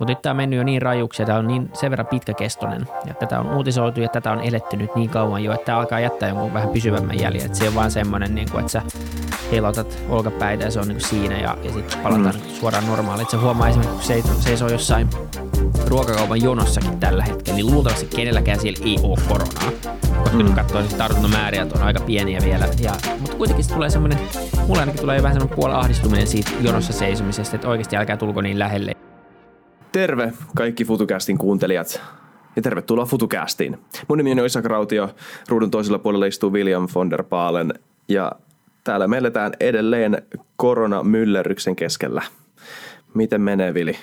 Mutta nyt tämä on mennyt jo niin rajuksi ja tämä on niin sen verran pitkäkestoinen ja tätä on uutisoitu ja tätä on eletty nyt niin kauan jo, että tämä alkaa jättää jonkun vähän pysyvämmän jäljen. Että se on vaan semmoinen, niin kuin, että sä heilautat olkapäitä ja se on niin kuin siinä ja, ja sitten palataan mm. suoraan normaaliin. Että se huomaa esimerkiksi, kun se seisoo jossain ruokakaupan jonossakin tällä hetkellä, niin luultavasti kenelläkään siellä ei ole koronaa. Koska mm. nyt katsoo, että tartuntamääriä on aika pieniä vielä. Ja, mutta kuitenkin se tulee semmoinen, mulla ainakin tulee vähän semmoinen puoli ahdistuminen siitä jonossa seisomisesta, että oikeasti älkää tulko niin lähelle. Terve kaikki FutuCastin kuuntelijat ja tervetuloa FutuCastiin. Mun nimi on Isak Rautio, ruudun toisella puolella istuu William von der Paalen ja täällä me eletään edelleen koronamyllerryksen keskellä. Miten menee, Vili?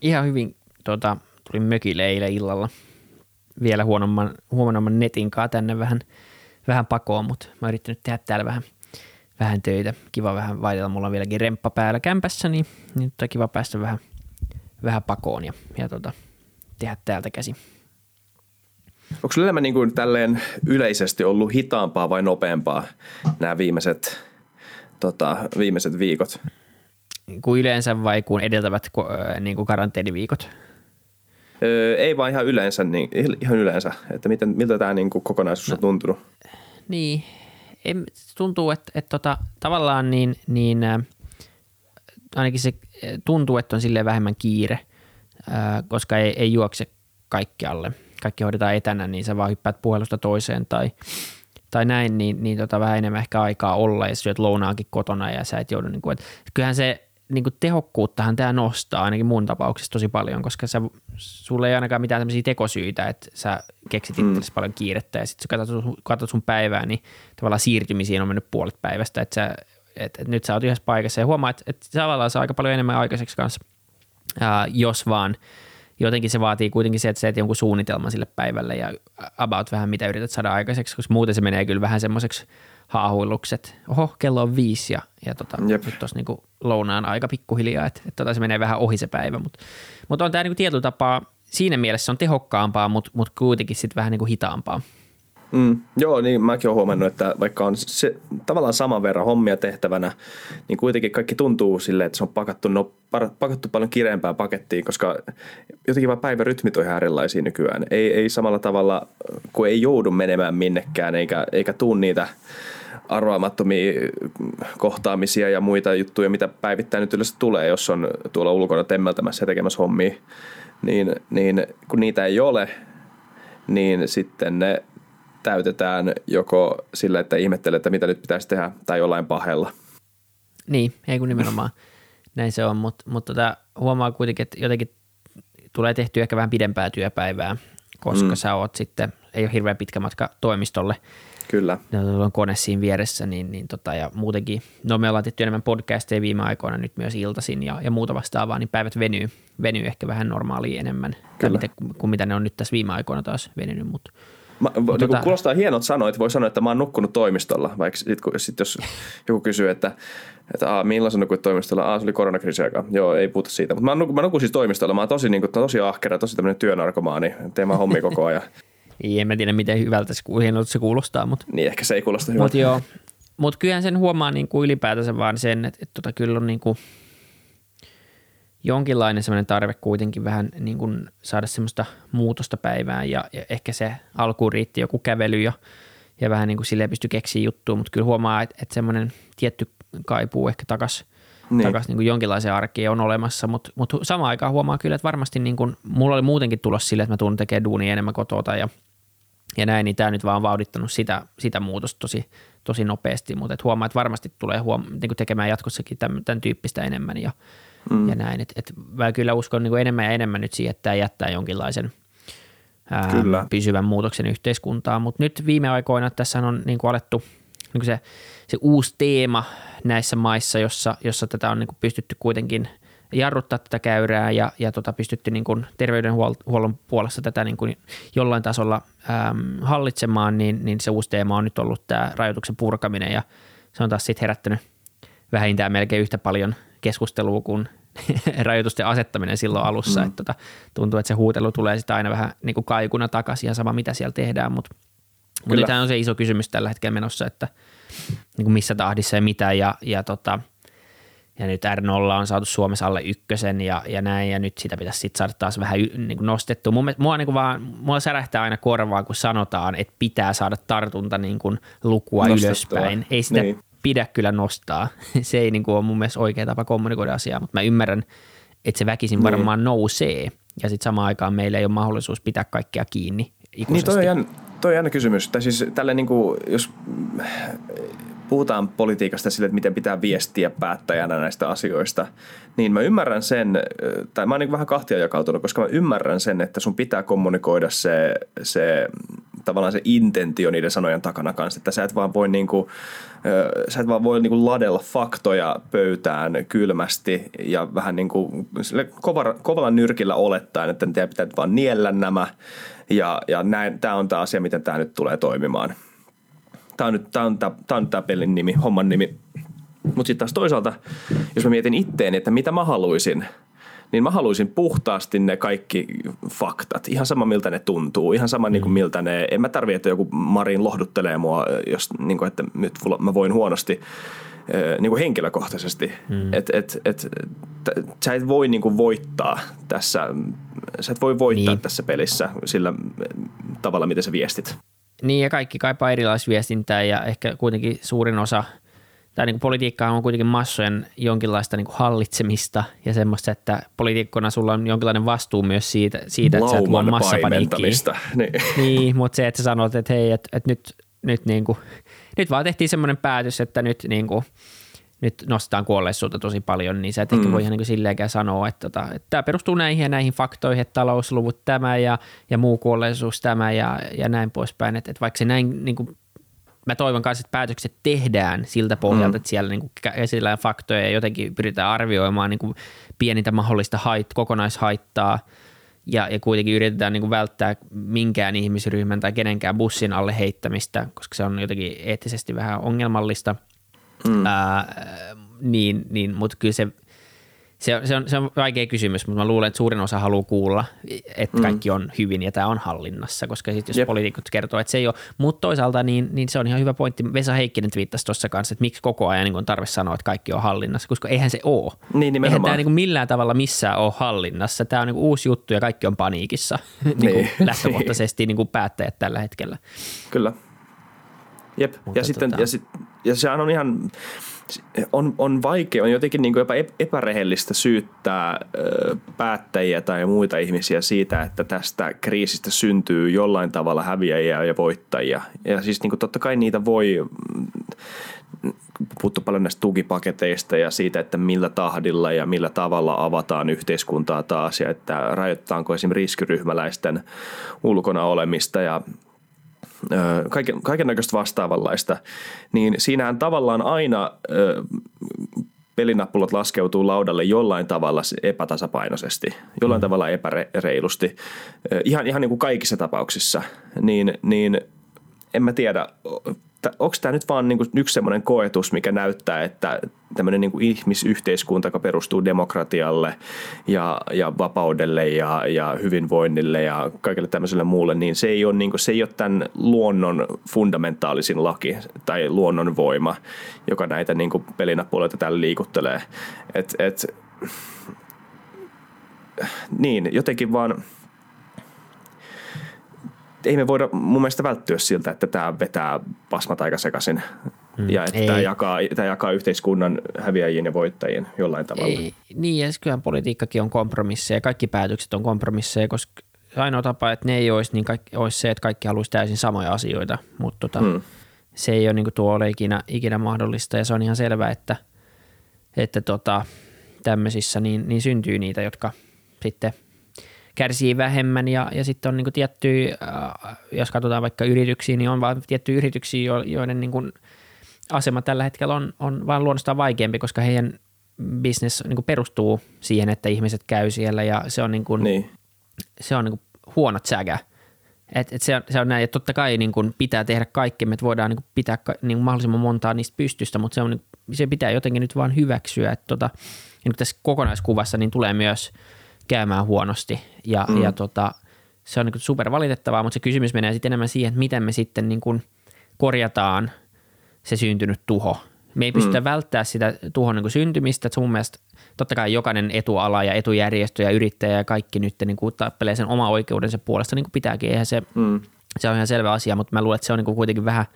Ihan hyvin tota, tulin mökille eilen illalla vielä huonomman, huonomman netin kanssa tänne vähän, vähän pakoon, mutta mä oon yrittänyt tehdä täällä vähän, vähän töitä. Kiva vähän vaihdella, mulla on vieläkin remppa päällä kämpässä, niin, niin nyt kiva päästä vähän, vähän pakoon ja, ja tota, tehdä täältä käsi. Onko elämä niin kuin tälleen yleisesti ollut hitaampaa vai nopeampaa nämä viimeiset, tota, viimeiset viikot? Kuin yleensä vai kuin edeltävät niin kuin karanteeniviikot? Öö, ei vaan ihan yleensä, niin, ihan yleensä, että miten, miltä tämä niin kuin kokonaisuus no, on tuntunut? Niin, en, tuntuu, että, että tota, tavallaan niin, niin äh, ainakin se tuntuu, että on silleen vähemmän kiire, koska ei, ei juokse kaikkialle. Kaikki hoidetaan etänä, niin sä vaan hyppäät puhelusta toiseen tai, tai näin, niin, niin tota, vähän enemmän ehkä aikaa olla ja syöt lounaakin kotona ja sä et joudu, niin kuin, että kyllähän se niin kuin tehokkuuttahan tämä nostaa ainakin mun tapauksessa tosi paljon, koska sä, sulla ei ainakaan mitään tämmöisiä tekosyitä, että sä keksit mm. paljon kiirettä ja sitten sä katsot, katsot sun päivää, niin tavallaan siirtymisiin on mennyt puolet päivästä, että sä, et, et nyt sä oot yhdessä paikassa ja huomaa, että, että tavallaan saa aika paljon enemmän aikaiseksi kanssa, ää, jos vaan jotenkin se vaatii kuitenkin se, että sä et jonkun suunnitelman sille päivälle ja about vähän mitä yrität saada aikaiseksi, koska muuten se menee kyllä vähän semmoiseksi – haahuillukset. Oho, kello on viisi ja, ja tota, nyt tuossa niinku lounaan aika pikkuhiljaa, että et tota, se menee vähän ohi se päivä, mutta mut on tämä niinku tietyllä tapaa, siinä mielessä on tehokkaampaa, mutta mut kuitenkin sitten vähän niinku hitaampaa. Mm, joo, niin mäkin olen huomannut, että vaikka on se, tavallaan saman verran hommia tehtävänä, niin kuitenkin kaikki tuntuu silleen, että se on pakattu, no, pakattu paljon kireempää pakettiin, koska jotenkin vaan päivärytmit on ihan erilaisia nykyään. Ei, ei samalla tavalla, kun ei joudu menemään minnekään eikä, eikä tuu niitä arvaamattomia kohtaamisia ja muita juttuja, mitä päivittäin nyt yleensä tulee, jos on tuolla ulkona temmeltämässä ja tekemässä hommia, niin, niin kun niitä ei ole, niin sitten ne täytetään joko sillä, että ihmettelee, että mitä nyt pitäisi tehdä, tai jollain pahella. Niin, ei kun nimenomaan näin se on, mutta, mutta tota, huomaa kuitenkin, että jotenkin tulee tehtyä ehkä vähän pidempää työpäivää, koska mm. sä oot sitten, ei ole hirveän pitkä matka toimistolle – Kyllä. Tuolla on kone siinä vieressä, niin, niin tota, ja muutenkin, no me ollaan tehty enemmän podcasteja viime aikoina nyt myös iltaisin ja, ja muuta vastaavaa, niin päivät venyy, venyy ehkä vähän normaalia enemmän, Kyllä. Miten, kuin mitä ne on nyt tässä viime aikoina taas venynyt, mutta Mä, niin tota, kuulostaa hienot sanoa, että voi sanoa, että mä oon nukkunut toimistolla, vaikka sit, sit jos joku kysyy, että, että aa, milloin sä nukuit toimistolla, aa, se oli koronakriisi aika. Joo, ei puhuta siitä, mutta mä, nukun, mä nukun siis toimistolla, mä oon tosi, niin kuin, tosi ahkera, tosi tämmöinen työnarkomaani, teen mä hommia koko ajan. Ei, en mä tiedä, miten hyvältä se, se kuulostaa. Mutta, niin, ehkä se ei kuulosta hyvältä. Mutta joo, mutta kyllähän sen huomaa niin kuin ylipäätänsä vaan sen, että, että tota, kyllä on niin kuin jonkinlainen semmoinen tarve kuitenkin vähän niin kuin saada semmoista muutosta päivään. Ja, ja ehkä se alkuun riitti joku kävely ja, ja vähän niin kuin silleen pystyi keksiä juttua, mutta kyllä huomaa, että, että semmoinen tietty kaipuu ehkä takaisin niin. takaisin niin kuin jonkinlaiseen arkeen on olemassa, mutta, mutta samaan aikaan huomaa kyllä, että varmasti niin kuin, mulla oli muutenkin tulos sille, että mä tuun tekemään duunia enemmän kotota ja, ja näin, niin tämä nyt vaan on vauhdittanut sitä, sitä muutosta tosi, tosi nopeasti, mutta et huomaa, että varmasti tulee huom- niin kuin tekemään jatkossakin tämän, tämän tyyppistä enemmän ja, mm. ja näin. Et, et mä kyllä uskon niin kuin enemmän ja enemmän nyt siihen, että tämä jättää jonkinlaisen ää, kyllä. pysyvän muutoksen yhteiskuntaan, mutta nyt viime aikoina tässä on niin kuin alettu niin kuin se, se uusi teema näissä maissa, jossa, jossa tätä on niin kuin pystytty kuitenkin – jarruttaa tätä käyrää ja, ja tota, pystytty niin kuin terveydenhuollon puolesta tätä niin kuin jollain tasolla äm, hallitsemaan, niin, niin se uusi teema on nyt ollut tämä rajoituksen purkaminen ja se on taas sitten herättänyt vähintään melkein yhtä paljon keskustelua kuin rajoitusten asettaminen silloin alussa. Mm. Että tota, tuntuu, että se huutelu tulee sitten aina vähän niin kuin kaikuna takaisin ja sama mitä siellä tehdään, mutta mutta tämä on se iso kysymys tällä hetkellä menossa, että niin kuin missä tahdissa ja mitä ja, ja tota, ja nyt R0 on saatu Suomessa alle ykkösen ja, ja näin, ja nyt sitä pitäisi sitten saada taas vähän niin kuin nostettua. Mun, mua, niin kuin vaan, mua särähtää aina korvaan, kun sanotaan, että pitää saada tartunta niin kuin lukua Nostettua. ylöspäin. Ei sitä niin. Pidä kyllä nostaa. Se ei niin kuin ole mun mielestä oikea tapa kommunikoida asiaa, mutta mä ymmärrän, että se väkisin niin. varmaan nousee, ja sitten samaan aikaan meillä ei ole mahdollisuus pitää kaikkea kiinni ikuisesti. Niin toi on, jännä, toi on kysymys. Tai siis tälle niin kuin, jos puhutaan politiikasta sille, että miten pitää viestiä päättäjänä näistä asioista, niin mä ymmärrän sen, tai mä oon niin vähän kahtia jakautunut, koska mä ymmärrän sen, että sun pitää kommunikoida se, se tavallaan se intentio niiden sanojen takana kanssa, että sä et vaan voi niinku, sä et vaan voi niinku ladella faktoja pöytään kylmästi ja vähän niinku kovalla, kovalla nyrkillä olettaen, että teidän pitää vaan niellä nämä ja, ja tämä on tämä asia, miten tämä nyt tulee toimimaan. Tämä on nyt tämä, on on pelin nimi, homman nimi. Mutta sitten taas toisaalta, jos mä mietin itteeni, että mitä mä haluaisin, niin mä haluaisin puhtaasti ne kaikki faktat. Ihan sama miltä ne tuntuu, ihan sama mm. niin kuin miltä ne, en mä tarvitse, että joku Marin lohduttelee mua, jos, niin kuin, että nyt mä voin huonosti niin kuin henkilökohtaisesti. Mm. Et, et, et, et, sä et voi niin kuin voittaa tässä, sä et voi voittaa niin. tässä pelissä sillä tavalla, miten sä viestit. Niin ja kaikki kaipaa erilaisviestintää ja ehkä kuitenkin suurin osa, tai niin politiikka on kuitenkin massojen jonkinlaista niin hallitsemista ja semmoista, että poliitikkona sulla on jonkinlainen vastuu myös siitä, siitä että sä et luo. Niin. niin, mutta se, että sä sanot, että hei, että, että nyt, nyt, niin kuin, nyt vaan tehtiin semmoinen päätös, että nyt niin kuin, nyt nostetaan kuolleisuutta tosi paljon, niin sä et ehkä mm. voi ihan niin silleenkään sanoa, että, tota, että tämä perustuu näihin ja näihin faktoihin, että talousluvut tämä ja, ja muu kuolleisuus tämä ja, ja näin poispäin. Että, että vaikka se näin, niin kuin, mä toivon kanssa, että päätökset tehdään siltä pohjalta, mm. että siellä niin kuin esitellään faktoja ja jotenkin pyritään arvioimaan niin kuin pienintä mahdollista hait, kokonaishaittaa ja, ja kuitenkin yritetään niin kuin välttää minkään ihmisryhmän tai kenenkään bussin alle heittämistä, koska se on jotenkin eettisesti vähän ongelmallista – Mm. Ää, niin, niin, mutta kyllä se, se, se, on, se on vaikea kysymys, mutta mä luulen, että suurin osa haluaa kuulla, että mm. kaikki on hyvin ja tämä on hallinnassa, koska sitten jos Jep. poliitikot kertoo, että se ei ole, mutta toisaalta niin, niin se on ihan hyvä pointti. Vesa Heikkinen twiittasi tuossa kanssa, että miksi koko ajan niin on tarve sanoa, että kaikki on hallinnassa, koska eihän se ole. Niin, eihän tämä niin millään tavalla missään ole hallinnassa. Tämä on niin uusi juttu ja kaikki on paniikissa niin niin. lähtökohtaisesti niin kuin päättäjät tällä hetkellä. Kyllä. Jep, Mutta ja, sitten, tota... ja, sit, ja sehän on ihan, on, on vaikea, on jotenkin niin kuin jopa epärehellistä syyttää ö, päättäjiä tai muita ihmisiä siitä, että tästä kriisistä syntyy jollain tavalla häviäjiä ja voittajia. Ja siis niin kuin totta kai niitä voi, puhuttu paljon näistä tukipaketeista ja siitä, että millä tahdilla ja millä tavalla avataan yhteiskuntaa taas ja että rajoitetaanko esimerkiksi riskiryhmäläisten ulkona olemista ja kaiken, kaiken näköistä vastaavanlaista, niin siinähän tavallaan aina pelinappulat laskeutuu laudalle jollain tavalla epätasapainoisesti, jollain mm. tavalla epäreilusti, ihan, ihan niin kuin kaikissa tapauksissa, niin, niin en mä tiedä, onko tämä nyt vaan niinku yksi semmoinen koetus, mikä näyttää, että tämmöinen niinku ihmisyhteiskunta, joka perustuu demokratialle ja, ja vapaudelle ja, ja hyvinvoinnille ja kaikille tämmöiselle muulle, niin se ei ole, niinku, se ei ole tämän luonnon fundamentaalisin laki tai luonnon voima, joka näitä niinku pelinappuloita täällä liikuttelee. Et, et, niin, jotenkin vaan – ei me voida mun mielestä välttyä siltä, että tämä vetää pasmat aika sekaisin. Mm, ja että tämä jakaa, tämä jakaa yhteiskunnan häviäjien ja voittajien jollain tavalla. Ei, niin, ja kyllähän politiikkakin on kompromisseja. Kaikki päätökset on kompromisseja, koska ainoa tapa, että ne ei olisi, niin kaikki, olisi se, että kaikki haluaisi täysin samoja asioita. Mutta tota, mm. se ei ole niin kuin tuo ole ikinä, ikinä mahdollista. Ja se on ihan selvää, että, että tota, tämmöisissä niin, niin syntyy niitä, jotka sitten – kärsii vähemmän ja, ja sitten on niin kuin tiettyjä, äh, jos katsotaan vaikka yrityksiä, niin on vain tiettyjä yrityksiä, joiden niin kuin asema tällä hetkellä on, on vaan luonnostaan vaikeampi, koska heidän business niin kuin perustuu siihen, että ihmiset käy siellä ja se on, niin kuin, niin. Se on niin kuin huono säkä. Et, et se, on, se on näin, että totta kai niin kuin pitää tehdä kaikki, että voidaan niin kuin pitää niin mahdollisimman montaa niistä pystystä, mutta se, on, se pitää jotenkin nyt vaan hyväksyä, että tota, niin tässä kokonaiskuvassa niin tulee myös – käymään huonosti ja, mm. ja tota, se on niin super valitettavaa, mutta se kysymys menee sitten enemmän siihen, että miten me sitten niin kuin korjataan se syntynyt tuho Me ei pystytä mm. välttämään sitä tuhon niin kuin syntymistä, että mun mielestä totta kai jokainen etuala ja etujärjestö ja yrittäjä ja kaikki nyt niin kuin tappelee sen oma oikeudensa puolesta niin kuin pitääkin. Eihän se, mm. se on ihan selvä asia, mutta mä luulen, että se on niin kuin kuitenkin vähän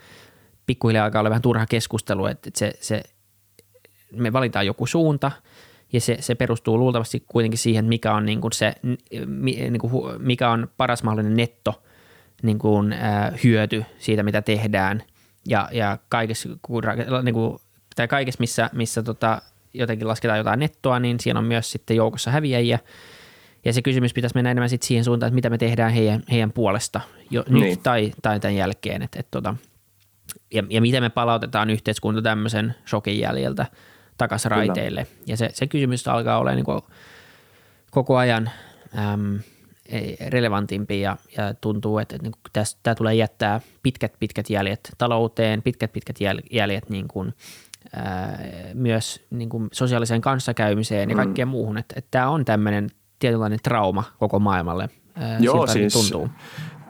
pikkuhiljaa alkaa olla vähän turha keskustelu, että se, se, me valitaan joku suunta ja se, se perustuu luultavasti kuitenkin siihen, mikä on niin kuin se, niin kuin, mikä on paras mahdollinen netto niin kuin, äh, hyöty siitä, mitä tehdään ja, ja kaikessa, kun, niin kuin, tai kaikessa missä, missä tota, jotenkin lasketaan jotain nettoa, niin siinä on myös sitten joukossa häviäjiä. Ja se kysymys pitäisi mennä enemmän sitten siihen suuntaan, että mitä me tehdään heidän, heidän puolesta jo niin. nyt tai, tai tämän jälkeen. Et, et, tota, ja, ja miten me palautetaan yhteiskunta tämmöisen shokin jäljeltä takaisin raiteille. Ja se, se kysymys alkaa olla niin koko ajan äm, relevantimpi ja, ja tuntuu, että, että niin tämä tulee jättää pitkät pitkät jäljet talouteen, pitkät pitkät jäljet niin kuin – myös niin kuin sosiaaliseen kanssakäymiseen ja mm. kaikkeen mm. muuhun. Että, että tämä on tämmöinen tietynlainen trauma koko maailmalle. Joo, siis tuntuu.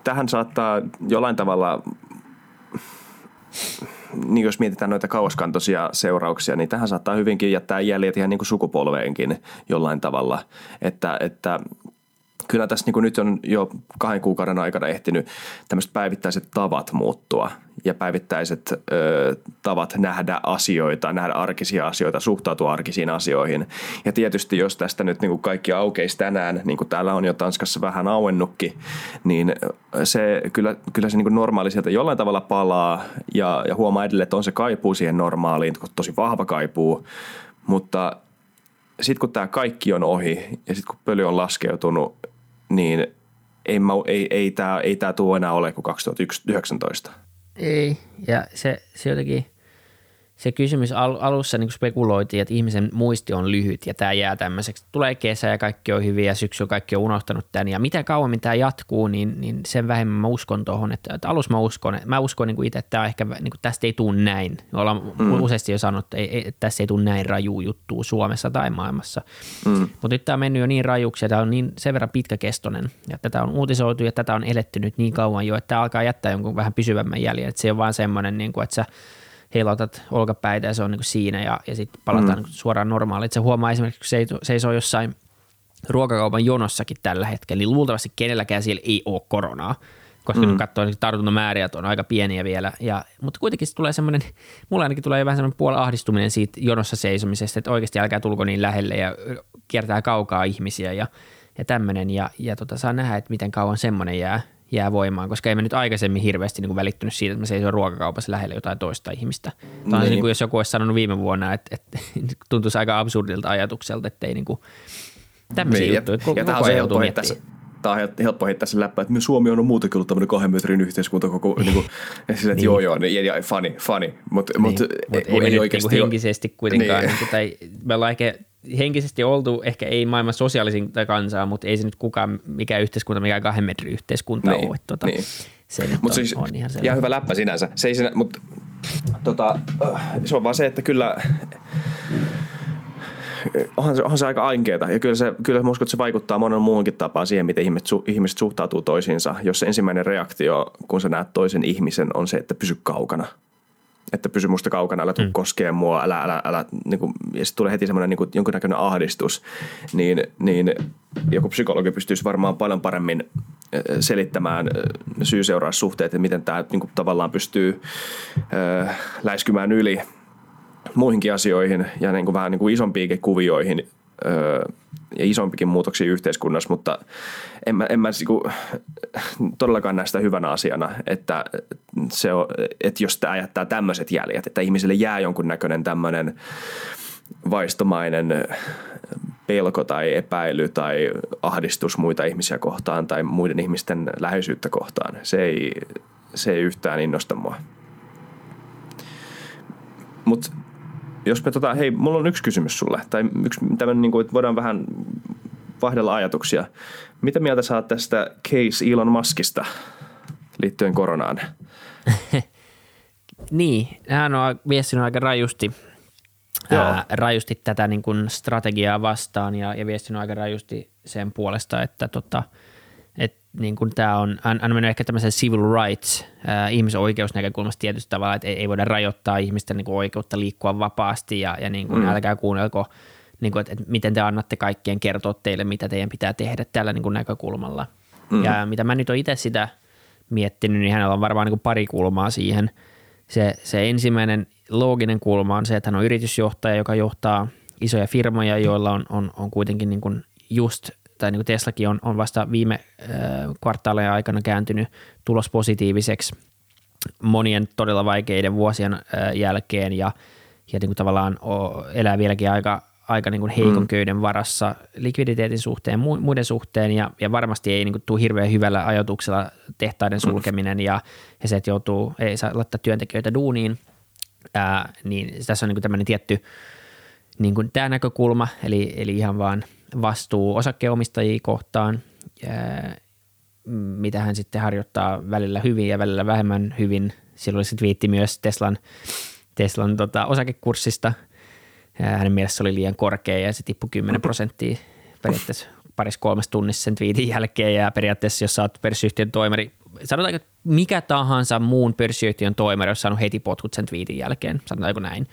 tähän saattaa jollain tavalla niin jos mietitään noita kauaskantoisia seurauksia, niin tähän saattaa hyvinkin jättää jäljet ihan niin kuin sukupolveenkin jollain tavalla. Että, että kyllä tässä niin nyt on jo kahden kuukauden aikana ehtinyt tämmöiset päivittäiset tavat muuttua ja päivittäiset ö, tavat nähdä asioita, nähdä arkisia asioita, suhtautua arkisiin asioihin. Ja tietysti jos tästä nyt niin kuin kaikki aukeisi tänään, niin kuin täällä on jo Tanskassa vähän auennutkin, niin se kyllä, kyllä se niin kuin normaali sieltä jollain tavalla palaa ja, ja huomaa edelleen, että on se kaipuu siihen normaaliin, tosi vahva kaipuu, mutta sitten kun tämä kaikki on ohi ja sitten kun pöly on laskeutunut, niin ei, mä, ei, ei tämä ei tää tule enää ole kuin 2019. Ei, ja se, se jotenkin – se kysymys al- alussa niin spekuloitiin, että ihmisen muisti on lyhyt ja tämä jää tämmöiseksi. Tulee kesä ja kaikki on hyviä ja syksy kaikki on unohtanut tämän. Ja mitä kauemmin tämä jatkuu, niin, niin sen vähemmän mä uskon tuohon. Että, että alussa mä uskon, että mä uskon niin itse, että tämä ehkä, niin kuin, tästä ei tule näin. Ollaan mm. useasti jo sanonut, että, ei, että tässä ei tule näin raju juttu Suomessa tai maailmassa. Mm. Mutta nyt tämä on mennyt jo niin rajuksi ja tämä on niin sen verran pitkäkestoinen. Ja tätä on uutisoitu ja tätä on eletty nyt niin kauan jo, että tämä alkaa jättää jonkun vähän pysyvämmän jäljen. Että se on vaan semmoinen, niin kuin, että sä – heilotat olkapäitä ja se on niin kuin siinä ja, ja sitten palataan mm. niin suoraan normaaliin. Se huomaa esimerkiksi, kun se seisoo jossain ruokakaupan jonossakin tällä hetkellä, niin luultavasti kenelläkään siellä ei ole koronaa, koska mm. kun katsoo, niin tartuntamääriä on aika pieniä vielä. Ja, mutta kuitenkin tulee semmoinen, mulla ainakin tulee vähän semmoinen puoli ahdistuminen siitä jonossa seisomisesta, että oikeasti älkää tulko niin lähelle ja kiertää kaukaa ihmisiä ja, ja tämmöinen. Ja, ja tota, saa nähdä, että miten kauan semmoinen jää jää voimaan, koska emme nyt aikaisemmin hirveästi niin kuin välittynyt siitä, että me seisoo ruokakaupassa lähellä jotain toista ihmistä. Tämä niin. niin kuin jos joku olisi sanonut viime vuonna, että, että tuntuisi aika absurdilta ajatukselta, että ei niin kuin tämmöisiä niin, juttuja. Ja, ja tämä on helppo heittää, tämä on helppo heittää sen läppä, että Suomi on muutenkin ollut tämmöinen kahden metrin yhteiskunta koko, niin kuin, ja sille, että niin. joo joo, niin, ja, funny, funny, mutta niin. mut, mut ei, ei, me ei oikeasti niin henkisesti kuitenkaan, niin. Niin, tai me ollaan ehkä henkisesti oltu ehkä ei maailman sosiaalisin kansaa, mutta ei se nyt kukaan, mikä yhteiskunta, mikä kahden metrin yhteiskunta niin, ole. Tuota, niin. Se nyt mut on, siis, on ihan selvä. hyvä läppä sinänsä. Se, ei sinä, mutta, tota, se on vaan se, että kyllä onhan se, onhan se aika ainkeeta. Ja kyllä, se, kyllä mä uskon, että se vaikuttaa monen muuhunkin tapaan siihen, miten ihmiset, su, ihmiset suhtautuu toisiinsa. Jos se ensimmäinen reaktio, kun sä näet toisen ihmisen, on se, että pysy kaukana – että pysy musta kaukana, älä tule mm. koskee mua, älä, älä, älä niin kuin, ja sitten tulee heti semmoinen niin kuin, jonkinnäköinen ahdistus, niin, niin joku psykologi pystyisi varmaan paljon paremmin selittämään syy-seuraussuhteet, että miten tämä niin kuin, tavallaan pystyy äh, läiskymään yli muihinkin asioihin ja niin kuin, vähän niin kuin isompiinkin kuvioihin, ja isompikin muutoksia yhteiskunnassa, mutta en mä, en mä siku, todellakaan näistä hyvänä asiana, että, se on, että jos tämä jättää tämmöiset jäljet, että ihmisille jää jonkunnäköinen tämmöinen vaistomainen pelko tai epäily tai ahdistus muita ihmisiä kohtaan tai muiden ihmisten läheisyyttä kohtaan. Se ei, se ei yhtään innosta mua. Mutta jos me tota, hei, mulla on yksi kysymys sulle, tai yksi tämmöinen, niin kuin, että voidaan vähän vaihdella ajatuksia. Mitä mieltä saat tästä case Elon Muskista liittyen koronaan? niin, hän on viestinyt aika rajusti, ää, rajusti tätä niin kuin strategiaa vastaan ja, ja viestinyt aika rajusti sen puolesta, että tota, niin kuin tämä on aina mennyt ehkä tämmöisen civil rights, ää, ihmisoikeusnäkökulmasta tietysti tavalla, että ei, ei voida rajoittaa ihmisten niin kuin oikeutta liikkua vapaasti ja, ja niin kuin, mm. älkää kuunnelko, niin kuin, että, että miten te annatte kaikkien kertoa teille, mitä teidän pitää tehdä tällä niin kuin näkökulmalla. Mm. Ja mitä mä nyt olen itse sitä miettinyt, niin hänellä on varmaan niin kuin pari kulmaa siihen. Se, se ensimmäinen looginen kulma on se, että hän on yritysjohtaja, joka johtaa isoja firmoja, joilla on, on, on kuitenkin niin kuin just tai niin kuin Teslakin on, on vasta viime kvartaaleja aikana kääntynyt tulos positiiviseksi monien todella vaikeiden vuosien jälkeen ja, ja niin kuin tavallaan elää vieläkin aika, aika niin kuin heikon mm. köyden varassa likviditeetin suhteen muiden suhteen ja, ja varmasti ei niin kuin tule hirveän hyvällä ajatuksella tehtaiden mm. sulkeminen ja, ja se, että joutuu, ei saa laittaa työntekijöitä duuniin, ää, niin tässä on niin kuin tämmöinen tietty niin kuin tämä näkökulma, eli, eli ihan vaan – vastuu osakkeenomistajia kohtaan, mitä hän sitten harjoittaa välillä hyvin ja välillä vähemmän hyvin. Silloin se twiitti myös Teslan, Teslan tota, osakekurssista. Hänen mielestä se oli liian korkea ja se tippui 10 prosenttia periaatteessa parissa kolmessa tunnissa sen twiitin jälkeen ja periaatteessa jos oot pörssiyhtiön toimari, sanotaanko mikä tahansa muun pörssiyhtiön toimari olisi saanut heti potkut sen twiitin jälkeen, sanotaanko näin.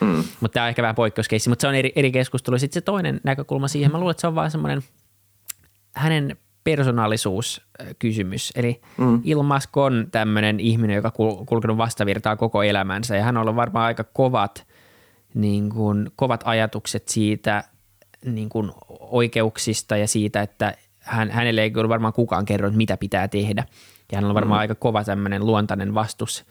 Mm. Mutta tämä on ehkä vähän poikkeuskeissi, mutta se on eri, eri keskustelu. Sitten se toinen näkökulma siihen, mä luulen, että se on vaan semmoinen hänen persoonallisuuskysymys. Eli mm. Elon Musk on tämmöinen ihminen, joka kul- kulkenut vastavirtaa koko elämänsä ja hän on ollut varmaan aika kovat, niin kuin, kovat ajatukset siitä niin kuin oikeuksista ja siitä, että hän, hänelle ei kyllä varmaan kukaan kerro, mitä pitää tehdä. Ja hän on varmaan mm. aika kova tämmöinen luontainen vastus –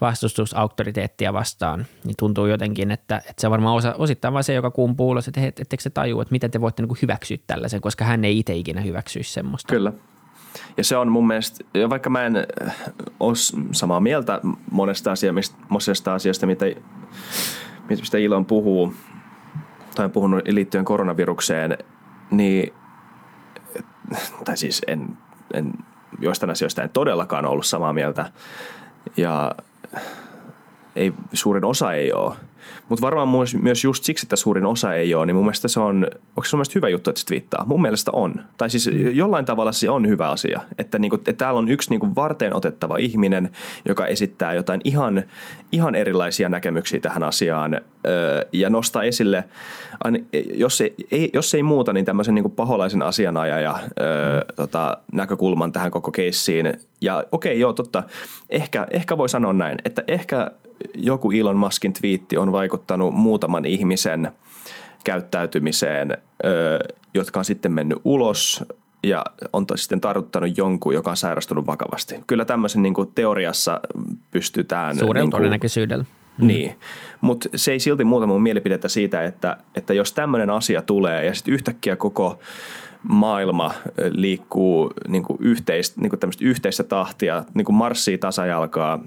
vastustus auktoriteettia vastaan, niin tuntuu jotenkin, että, että se on varmaan osa, osittain vain se, joka kumpuu ulos, että etteikö se tajua, että miten te voitte niin hyväksyä tällaisen, koska hän ei itse ikinä hyväksyisi semmoista. Kyllä. Ja se on mun mielestä, vaikka mä en äh, ole samaa mieltä monesta, asia, monesta asiasta, mitä, mistä Ilon puhuu, tai on puhunut liittyen koronavirukseen, niin, tai siis en, en joistain asioista en todellakaan ollut samaa mieltä. Ja ei, suurin osa ei ole. Mutta varmaan myös just siksi, että suurin osa ei ole, niin mun mielestä se on, onko se mun mielestä hyvä juttu, että se twiittaa? Mun mielestä on. Tai siis jollain tavalla se on hyvä asia. Että, niinku, että täällä on yksi niinku varteen otettava ihminen, joka esittää jotain ihan, ihan erilaisia näkemyksiä tähän asiaan öö, ja nostaa esille, jos ei, ei, jos ei muuta, niin tämmöisen niinku paholaisen asianajaja öö, tota, näkökulman tähän koko keissiin. Ja okei, okay, joo, totta. Ehkä, ehkä voi sanoa näin, että ehkä joku Elon Muskin twiitti on vaikuttanut muutaman ihmisen käyttäytymiseen, jotka on sitten mennyt ulos ja on sitten tartuttanut jonkun, joka on sairastunut vakavasti. Kyllä tämmöisen niin kuin teoriassa pystytään... Suurella niin todennäköisyydellä. Mm. Niin, mutta se ei silti muuta mun mielipidettä siitä, että, että jos tämmöinen asia tulee ja sitten yhtäkkiä koko maailma liikkuu niin kuin yhteistä, niin kuin yhteistä tahtia, niin kuin marssii tasajalkaa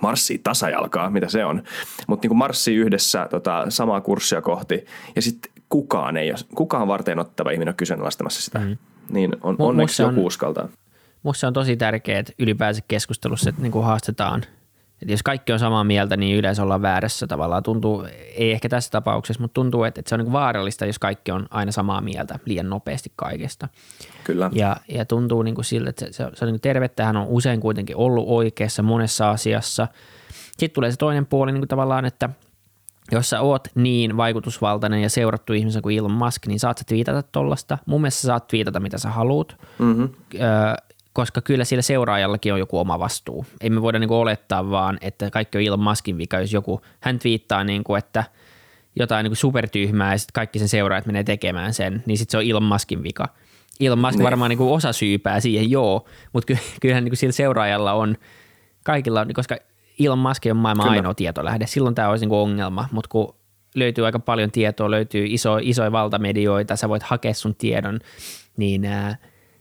marssii tasajalkaa, mitä se on, mutta niin marssii yhdessä tota, samaa kurssia kohti ja sitten kukaan ei ole, kukaan varten ottava ihminen on kyseenalaistamassa sitä. Mm. Niin on, onneksi joku uskaltaa. Minusta on tosi tärkeää, että ylipäänsä keskustelussa että niin kuin haastetaan – että jos kaikki on samaa mieltä, niin yleensä ollaan väärässä tavallaan. Tuntuu, ei ehkä tässä tapauksessa, mutta tuntuu, että, että se on niin vaarallista, jos kaikki on aina samaa mieltä liian nopeasti kaikesta. Kyllä. Ja, ja tuntuu niin kuin sille, että se, se, se on niin tervettä. Hän on usein kuitenkin ollut oikeassa monessa asiassa. Sitten tulee se toinen puoli niin kuin tavallaan, että jos sä oot niin vaikutusvaltainen ja seurattu ihmisen kuin Elon Musk, niin saat sä twiitata tollasta. Mun mielestä sä saat twiitata mitä sä haluut. Mm-hmm. Öö, koska kyllä sillä seuraajallakin on joku oma vastuu. Ei me voida niinku olettaa vaan, että kaikki on Elon Muskin vika, jos joku, hän twiittaa niinku, että jotain niinku supertyhmää ja sitten kaikki sen seuraajat menee tekemään sen, niin sitten se on Elon Muskin vika. Elon Musk niin. varmaan niinku osa syypää siihen, joo, mutta ky- kyllähän niinku sillä seuraajalla on, kaikilla on, koska Elon Musk on maailman Kyllä. ainoa tietolähde, silloin tämä olisi niinku ongelma, mutta kun löytyy aika paljon tietoa, löytyy iso, isoja valtamedioita, sä voit hakea sun tiedon, niin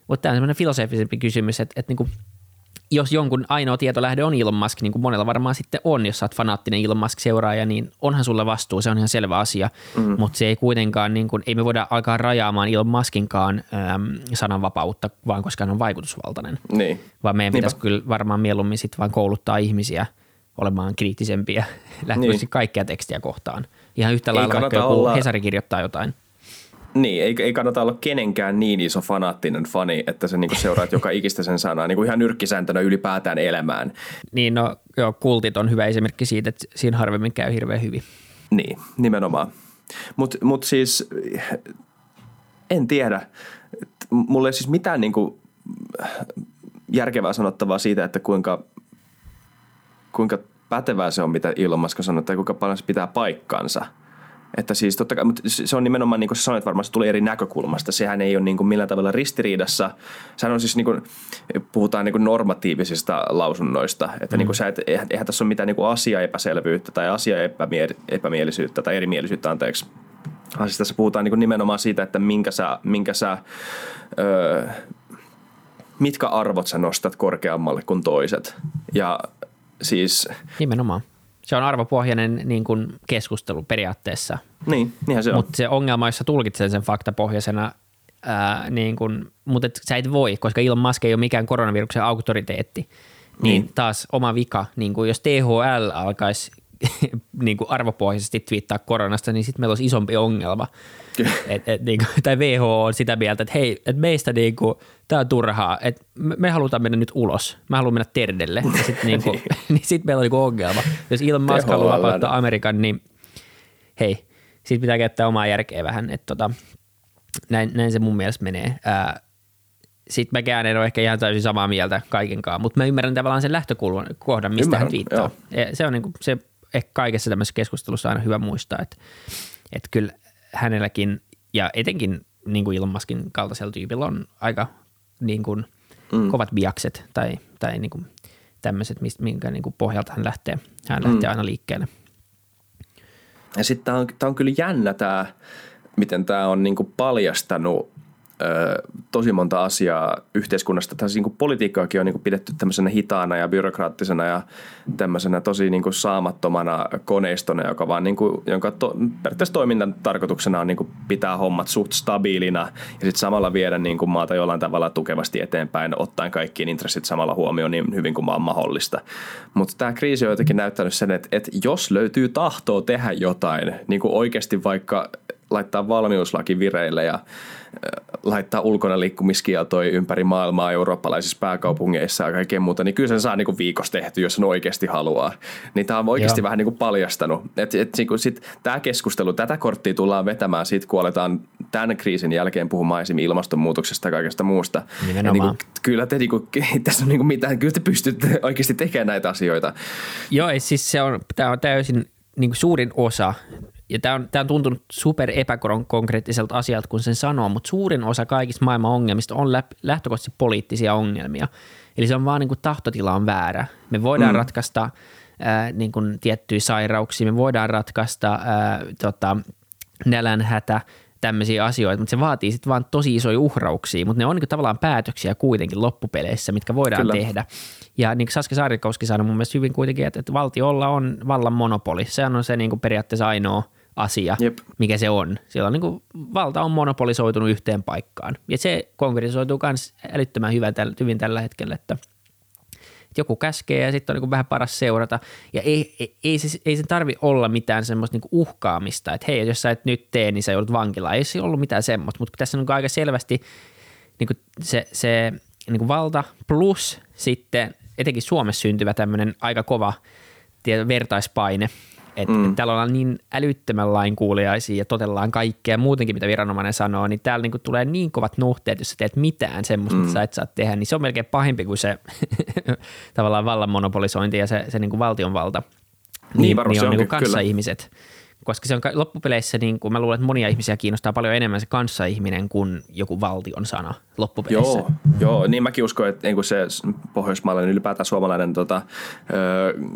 mutta tämä on semmoinen filosofisempi kysymys, että, että niin kuin, jos jonkun ainoa tietolähde on Elon Musk, niin kuin monella varmaan sitten on, jos sä oot fanaattinen Elon Musk-seuraaja, niin onhan sulla vastuu, se on ihan selvä asia, mm. mutta se ei kuitenkaan, niin kuin, ei me voida alkaa rajaamaan Elon Muskinkaan äm, sananvapautta, vaan koska hän on vaikutusvaltainen. Niin. Vaan meidän pitäisi kyllä varmaan mieluummin sitten vaan kouluttaa ihmisiä olemaan kriittisempiä lähtöisesti niin. kaikkia tekstiä kohtaan. Ihan yhtä lailla, vaikka joku olla... Hesari kirjoittaa jotain. Niin, ei, ei kannata olla kenenkään niin iso fanaattinen fani, että sä niinku seuraat joka ikistä sen sanaa niinku ihan nyrkkisääntönä ylipäätään elämään. Niin, no joo, kultit on hyvä esimerkki siitä, että siinä harvemmin käy hirveän hyvin. Niin, nimenomaan. Mutta mut siis en tiedä. Mulla ei siis mitään niinku järkevää sanottavaa siitä, että kuinka, kuinka pätevää se on, mitä Elon Musk sanoo, tai kuinka paljon se pitää paikkansa – että siis totta kai, mutta se on nimenomaan niin kuin sä sanoit varmasti tulee eri näkökulmasta. Sehän ei ole niin kuin millään tavalla ristiriidassa. Sehän on siis niin kuin, puhutaan niin kuin normatiivisista lausunnoista. Että mm. niin kuin sä et, eihän tässä ole mitään niin kuin asiaepäselvyyttä tai asiaepämielisyyttä tai erimielisyyttä, anteeksi. Siis tässä puhutaan niin kuin nimenomaan siitä, että minkä sä, minkä sä öö, mitkä arvot sä nostat korkeammalle kuin toiset. Ja siis... Nimenomaan se on arvopohjainen niin kuin keskustelu periaatteessa. Niin, niinhän se on. Mutta se ongelma, jos sä tulkitsen sen faktapohjaisena, ää, niin kuin, mutta et sä et voi, koska Elon Musk ei ole mikään koronaviruksen auktoriteetti, niin, niin taas oma vika, niin kuin jos THL alkaisi niin kuin arvopohjaisesti twiittaa koronasta, niin sitten meillä olisi isompi ongelma. et, et, niin kuin, tai WHO on sitä mieltä, että hei, et meistä niin kuin, tämä on turhaa, että me, me halutaan mennä nyt ulos. Mä haluan mennä terdelle. Ja sitten niin kuin, niin sit meillä on niin ongelma. Jos Elon Musk haluaa vapauttaa Amerikan, niin hei, siitä pitää käyttää omaa järkeä vähän. Että tota, näin, näin se mun mielestä menee. sitten mäkään en ole ehkä ihan täysin samaa mieltä kaikenkaan, mutta mä ymmärrän tavallaan sen lähtökohdan, mistä Ymmärrän, hän viittaa. Joo. Se on niin kuin, se ehkä kaikessa tämmöisessä keskustelussa aina hyvä muistaa, että, että kyllä hänelläkin ja etenkin niin kuin Elon Muskin kaltaisella tyypillä on aika niin kuin mm. kovat biakset tai, tai niin kuin tämmöiset, minkä niin kuin pohjalta hän lähtee, hän lähtee mm. aina liikkeelle. Ja sitten tämä on, on kyllä jännä tämä, miten tämä on niin kuin paljastanut tosi monta asiaa yhteiskunnasta. Tässä niin kuin politiikkaakin on niin kuin pidetty tämmöisenä hitaana ja byrokraattisena ja tämmöisenä tosi niin kuin saamattomana koneistona, joka vaan niin kuin, jonka to, periaatteessa toiminnan tarkoituksena on niin kuin pitää hommat suht stabiilina ja sitten samalla viedä niin kuin maata jollain tavalla tukevasti eteenpäin, ottaen kaikkiin intressit samalla huomioon niin hyvin kuin vaan mahdollista. Mutta tämä kriisi on jotenkin näyttänyt sen, että, että jos löytyy tahtoa tehdä jotain, niin kuin oikeasti vaikka laittaa valmiuslaki vireille ja laittaa ulkona liikkumiskieltoja ympäri maailmaa eurooppalaisissa pääkaupungeissa ja kaikkea muuta, niin kyllä sen saa niin viikossa tehty, jos sen oikeasti haluaa. Niin tämä on oikeasti Joo. vähän niin kuin paljastanut. Et, et, niin kuin sit, tämä keskustelu, tätä korttia tullaan vetämään siitä, kun aletaan tämän kriisin jälkeen puhumaan esimerkiksi ilmastonmuutoksesta ja kaikesta muusta. Ja niin kuin, kyllä te, niin kuin, tässä on niin kuin mitään, kyllä te pystytte oikeasti tekemään näitä asioita. Joo, siis se on, tämä on täysin niin suurin osa ja tämä on, tämä on tuntunut super epäkonkreettiselta asialta, kun sen sanoo, mutta suurin osa kaikista maailman ongelmista on lähtökohtaisesti poliittisia ongelmia. Eli se on vaan niin kuin tahtotila on väärä. Me voidaan mm. ratkaista ää, niin kuin tiettyjä sairauksia, me voidaan ratkaista ää, tota, nälänhätä, tämmöisiä asioita, mutta se vaatii sitten vaan tosi isoja uhrauksia, mutta ne on niin tavallaan päätöksiä kuitenkin loppupeleissä, mitkä voidaan Kyllä. tehdä. Ja niin kuin Saske Saarikowski sanoi mun mielestä hyvin kuitenkin, että, että valtiolla on vallan monopoli. Se on se niin kuin periaatteessa ainoa – asia, Jep. mikä se on. Siellä on niin kuin, valta on monopolisoitunut yhteen paikkaan. Ja se konkretisoituu myös älyttömän hyvin tällä, hyvin tällä hetkellä, että, että joku käskee ja sitten on niin kuin vähän paras seurata. Ja ei, ei, ei, ei se tarvi olla mitään semmoista niin uhkaamista, että hei, jos sä et nyt tee, niin sä joudut vankilaan. Ei se ollut mitään semmoista, mutta tässä on niin aika selvästi niin kuin se, se niin kuin valta plus sitten etenkin Suomessa syntyvä tämmöinen aika kova vertaispaine – et, mm. et täällä ollaan niin älyttömän lainkuuliaisia ja totellaan kaikkea muutenkin, mitä viranomainen sanoo, niin täällä niinku tulee niin kovat nuhteet, jos sä teet mitään semmoista, mm. mitä sä et saa tehdä, niin se on melkein pahempi kuin se tavallaan vallan monopolisointi ja se, se niinku valtionvalta. Niin, niin, niin on niinku kanssa-ihmiset. Kyllä koska se on loppupeleissä, niin kuin mä luulen, että monia ihmisiä kiinnostaa paljon enemmän se kanssaihminen kuin joku valtion sana loppupeleissä. Joo, joo niin mäkin uskon, että niin kuin se pohjoismaalainen ylipäätään suomalainen tota,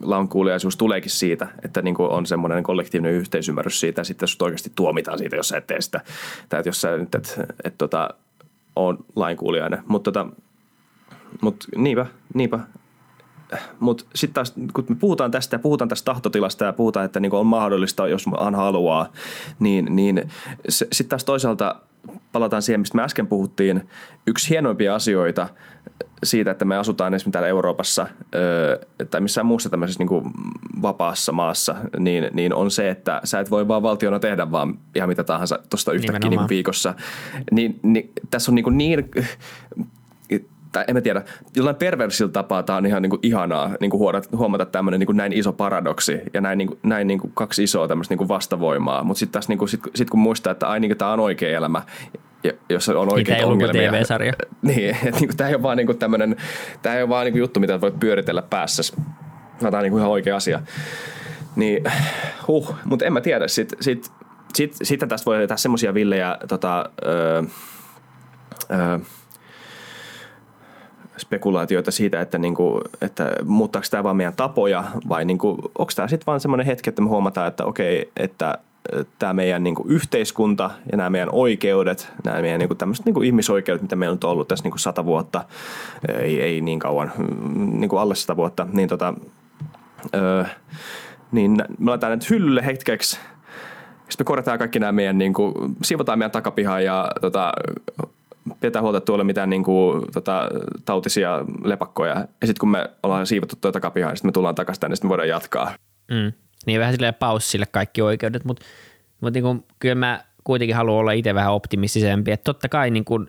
launkuuliaisuus tuleekin siitä, että niin kuin on semmoinen kollektiivinen yhteisymmärrys siitä, ja sitten jos oikeasti tuomitaan siitä, jos sä et tee sitä, tai että jos sä nyt et, et, et tota, on lainkuulijainen. Mutta tota, mut, niinpä, niinpä mutta sitten taas, kun me puhutaan tästä ja puhutaan tästä tahtotilasta ja puhutaan, että niinku on mahdollista, jos hän haluaa, niin, niin sitten taas toisaalta palataan siihen, mistä me äsken puhuttiin. Yksi hienoimpia asioita siitä, että me asutaan esimerkiksi täällä Euroopassa tai missään muussa tämmöisessä niin kuin vapaassa maassa, niin, niin on se, että sä et voi vaan valtiona tehdä vaan ihan mitä tahansa tuosta yhtäkkiä niin viikossa. Niin, niin, tässä on niin, kuin niin tai en mä tiedä, jollain perversillä tapaa tämä on ihan niin kuin ihanaa niin kuin huomata tämmöinen niin kuin näin iso paradoksi ja näin, niin kuin, näin niin kuin kaksi isoa tämmöistä niin kuin vastavoimaa. Mutta sitten taas niin kuin, sit, sit kun muistaa, että ai, niin kuin, tämä on oikea elämä, jos on oikeita niin, ongelmia. TV-sarja. Niin, että niin kuin, tämä ei ole vaan niin kuin tämmöinen, tämä ei ole vaan niin kuin juttu, mitä voit pyöritellä päässä. Tämä on niin kuin ihan oikea asia. Niin, huh, mutta en mä tiedä. Sitten sit, sit, sitten tästä voi tehdä semmoisia villejä tota, öö, öö, spekulaatioita siitä, että, niin kuin, että muuttaako tämä vaan meidän tapoja vai niin kuin, onko tämä sitten vaan semmoinen hetki, että me huomataan, että okei, että tämä meidän niin kuin yhteiskunta ja nämä meidän oikeudet, nämä meidän niin kuin tämmöiset niin kuin ihmisoikeudet, mitä meillä on ollut tässä niin kuin sata vuotta, ei, ei niin kauan, niin kuin alle sata vuotta, niin, tota, öö, niin me laitetaan nyt hyllylle hetkeksi, sitten me korjataan kaikki nämä meidän, niin kuin, siivotaan meidän takapihaa ja tota, pidetään huolta, että tuolla mitään niin kuin, tota, tautisia lepakkoja. Ja sitten kun me ollaan siivottu tuota takapihaa, niin sitten me tullaan takaisin tänne, sitten voidaan jatkaa. Mm. Niin vähän silleen paussille kaikki oikeudet, mutta, mutta niin kuin, kyllä mä kuitenkin haluan olla itse vähän optimistisempi. Että totta kai niin kuin,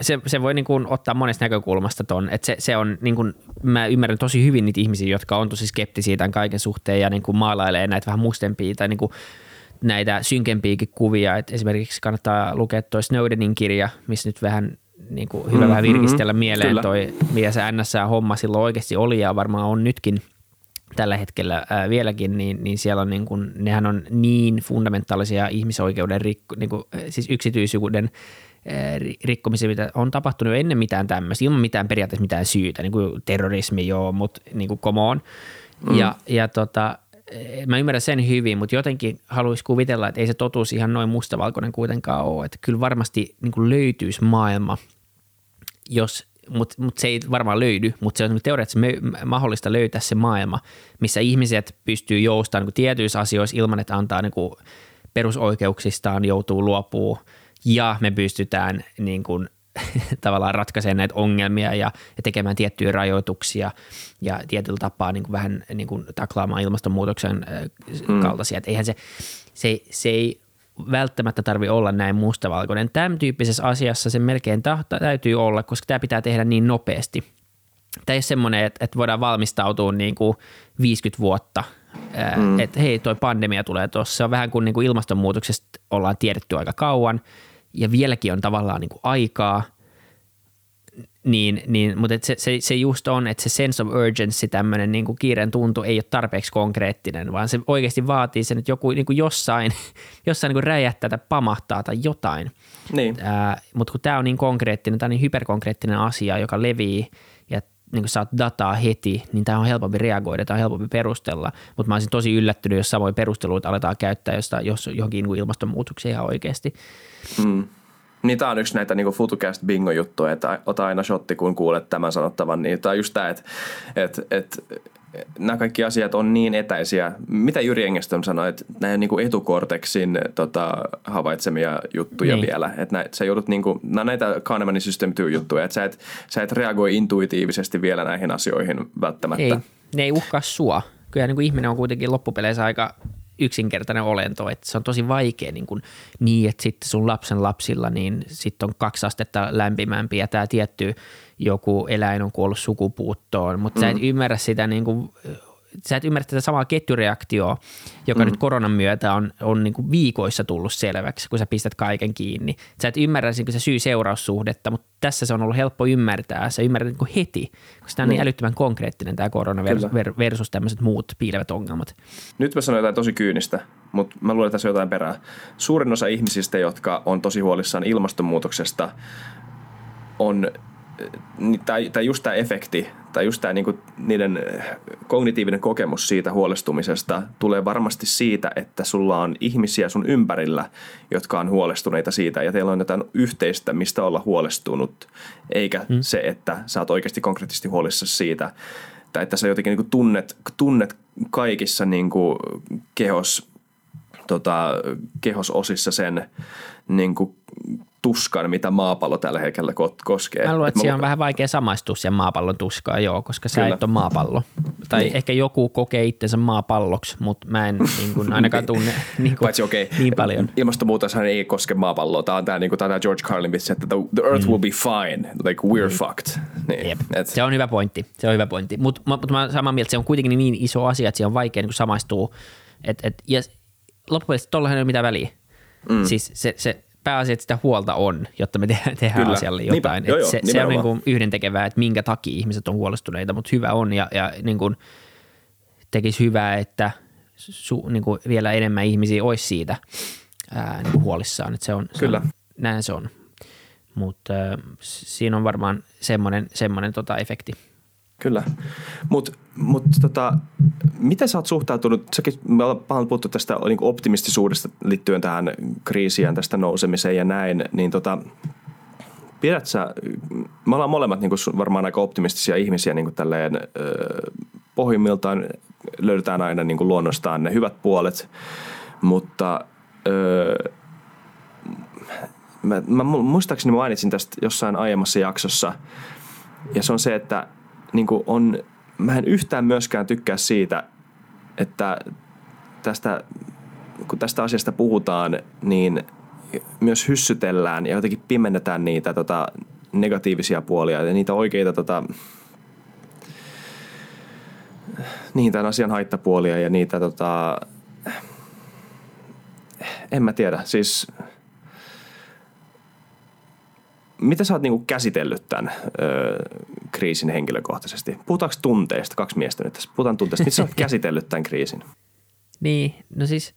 se, se voi niin kuin ottaa monesta näkökulmasta ton, että se, se on niin kuin, mä ymmärrän tosi hyvin niitä ihmisiä, jotka on tosi skeptisiä tämän kaiken suhteen ja niin kuin maalailee näitä vähän mustempia tai niin kuin näitä synkempiäkin kuvia. Et esimerkiksi kannattaa lukea tuo Snowdenin kirja, missä nyt vähän niin kuin hyvä mm, vähän virkistellä mm, mieleen kyllä. toi, mitä se NSA-homma silloin oikeasti oli ja varmaan on nytkin tällä hetkellä ää, vieläkin, niin, niin siellä on niin kuin, nehän on niin fundamentaalisia ihmisoikeuden, rikko, niin kuin, siis yksityisyyden rikkomisia, mitä on tapahtunut jo ennen mitään tämmöistä, ilman mitään periaatteessa mitään syytä, niin kuin terrorismi joo, mutta niin kuin come on. Mm. Ja, ja tota, mä ymmärrän sen hyvin, mutta jotenkin haluaisi kuvitella, että ei se totuus ihan noin mustavalkoinen kuitenkaan ole. Että kyllä varmasti niin löytyisi maailma, jos, mutta mut se ei varmaan löydy, mutta se on teoreettisesti mahdollista löytää se maailma, missä ihmiset pystyy joustamaan niin tietyissä asioissa ilman, että antaa niin kuin perusoikeuksistaan, joutuu luopuu ja me pystytään niin kuin tavallaan ratkaisemaan näitä ongelmia ja, ja tekemään tiettyjä rajoituksia ja tietyllä tapaa niin kuin vähän niin kuin taklaamaan ilmastonmuutoksen mm. kaltaisia. Että eihän se, se, se ei välttämättä tarvi olla näin mustavalkoinen. Tämän tyyppisessä asiassa se melkein tahta, täytyy olla, koska tämä pitää tehdä niin nopeasti. Tämä ei ole semmoinen, että, että voidaan valmistautua niin kuin 50 vuotta, mm. että hei, toi pandemia tulee tuossa. Se on vähän kuin, niin kuin ilmastonmuutoksesta ollaan tiedetty aika kauan – ja vieläkin on tavallaan niin kuin aikaa, niin, niin, mutta se, se, se just on, että se sense of urgency, tämmöinen niin kuin kiireen tuntu ei ole tarpeeksi konkreettinen, vaan se oikeasti vaatii sen, että joku niin kuin jossain, jossain niin kuin räjähtää tai pamahtaa tai jotain. Niin. Ää, mutta kun tämä on niin konkreettinen, tämä on niin hyperkonkreettinen asia, joka levii niin kuin saat dataa heti, niin tämä on helpompi reagoida, tämä on helpompi perustella, mutta mä olisin tosi yllättynyt, jos samoin perusteluita aletaan käyttää josta, jos johonkin niin ilmastonmuutokseen ihan oikeasti. Mm. Niin tämä on yksi näitä niin FutuCast bingo-juttuja, että ota aina shotti, kun kuulet tämän sanottavan. Niin tämä on just tämä, että, että, että nämä kaikki asiat on niin etäisiä. Mitä Jyri Engström sanoi, että nämä niin kuin etukorteksin tota, havaitsemia juttuja niin. vielä. Että nä, sä joudut, niin kuin, nämä näitä Kahnemannin System 2 juttuja, että sä et, sä et reagoi intuitiivisesti vielä näihin asioihin välttämättä. Ei, ne ei uhkaa sua. Kyllä niin kuin ihminen on kuitenkin loppupeleissä aika yksinkertainen olento, että se on tosi vaikea niin, kuin, niin että sitten sun lapsen lapsilla niin sitten on kaksi astetta lämpimämpi ja tämä tietty joku eläin on kuollut sukupuuttoon, mutta mm. sä et mm. ymmärrä sitä niin kuin sä et ymmärrä tätä samaa ketjureaktioa, joka mm. nyt koronan myötä on, on niin kuin viikoissa tullut selväksi, kun sä pistät kaiken kiinni. Sä et ymmärrä niin se syy-seuraussuhdetta, mutta tässä se on ollut helppo ymmärtää. Sä ymmärrät niin kuin heti, koska tämä on mm. niin älyttömän konkreettinen tämä korona versus, versus tämmöiset muut piilevät ongelmat. Nyt mä sanon jotain tosi kyynistä, mutta mä luulen, että tässä on jotain perää. Suurin osa ihmisistä, jotka on tosi huolissaan ilmastonmuutoksesta, on tai, tai just tämä efekti, tai just tämä niinku, niiden kognitiivinen kokemus siitä huolestumisesta tulee varmasti siitä, että sulla on ihmisiä sun ympärillä, jotka on huolestuneita siitä, ja teillä on jotain yhteistä, mistä olla huolestunut, eikä mm. se, että sä oot oikeasti konkreettisesti huolissa siitä, tai että sä jotenkin niinku tunnet, tunnet kaikissa niinku kehos, tota, kehososissa sen niinku tuskan, mitä maapallo tällä hetkellä koskee. Mä luulen, että siellä on vähän vaikea samaistua siihen maapallon tuskaan, joo, koska sä Kyllä. et ole maapallo. Tai niin. ehkä joku kokee itsensä maapalloksi, mutta mä en niin kuin, ainakaan tunne niin, kuin, Paitsi, okay, niin paljon. Ilmastonmuutoshan ei koske maapalloa. Tämä on tämä, niin kuin, tämä George Carlin vitsi, että the, the earth mm. will be fine, like we're mm. fucked. Niin. Yep. Et. Se on hyvä pointti, se on hyvä pointti. Mutta mut mä samaa mieltä, se on kuitenkin niin iso asia, että se on vaikea niin samaistua. Et, et, ja loppujen lopuksi ei ole mitään väliä. Mm. Siis se, se pääasia, että sitä huolta on, jotta me tehdään, tehdään Kyllä. asialle jotain. Niinpä, joo, joo, se, se on niin kuin yhdentekevää, että minkä takia ihmiset on huolestuneita, mutta hyvä on ja, ja niin kuin tekisi hyvää, että su, niin kuin vielä enemmän ihmisiä olisi siitä ää, niin kuin huolissaan. Että se on, se Kyllä. On, näin se on. Mutta äh, siinä on varmaan semmoinen, semmoinen tota efekti. Kyllä. Mutta mut, tota, miten sä oot suhtautunut, säkin, me ollaan puhuttu tästä niin optimistisuudesta liittyen tähän kriisiin tästä nousemiseen ja näin, niin tota, pidät sä, me ollaan molemmat niin varmaan aika optimistisia ihmisiä niin tälleen, pohjimmiltaan löydetään aina niin luonnostaan ne hyvät puolet, mutta ö, mä, mä muistaakseni mainitsin tästä jossain aiemmassa jaksossa, ja se on se, että niin kuin on, mä en yhtään myöskään tykkää siitä, että tästä, kun tästä asiasta puhutaan, niin myös hyssytellään ja jotenkin pimennetään niitä tota, negatiivisia puolia ja niitä oikeita tota, niin tämän asian haittapuolia ja niitä tota, en mä tiedä, siis Miten sä oot niinku käsitellyt tämän ö, kriisin henkilökohtaisesti? Puhutaanko tunteista? Kaksi miestä nyt tässä. Puhutaan tunteista. Miten sä oot käsitellyt tämän kriisin? Niin, no siis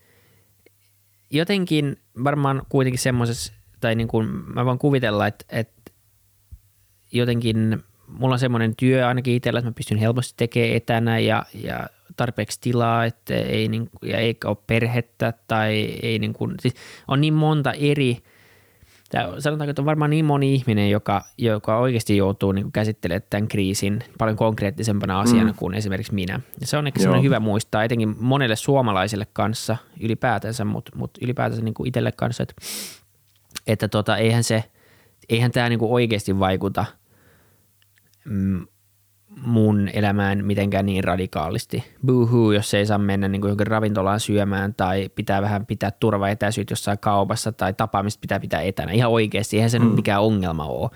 jotenkin varmaan kuitenkin semmoisessa, tai niin kuin mä voin kuvitella, että, että jotenkin mulla on semmoinen työ ainakin itsellä, että mä pystyn helposti tekemään etänä ja, ja tarpeeksi tilaa, että ei, niin, ja eikä ole perhettä tai ei niin kuin, siis on niin monta eri – Tämä, sanotaanko, että on varmaan niin moni ihminen, joka, joka oikeasti joutuu niin käsittelemään tämän kriisin paljon konkreettisempana asiana mm. kuin esimerkiksi minä. Ja se on ehkä sellainen hyvä muistaa, etenkin monelle suomalaiselle kanssa ylipäätänsä, mutta, mutta ylipäätänsä niin kuin itselle kanssa, että, että tota, eihän, se, eihän tämä niin kuin oikeasti vaikuta mm, mun elämään mitenkään niin radikaalisti. Boohoo, jos ei saa mennä niin kuin johonkin ravintolaan syömään tai pitää vähän pitää turvaetäisyyttä jossain kaupassa tai tapaamista pitää pitää etänä. Ihan oikeasti, eihän se mm. mikään ongelma ole.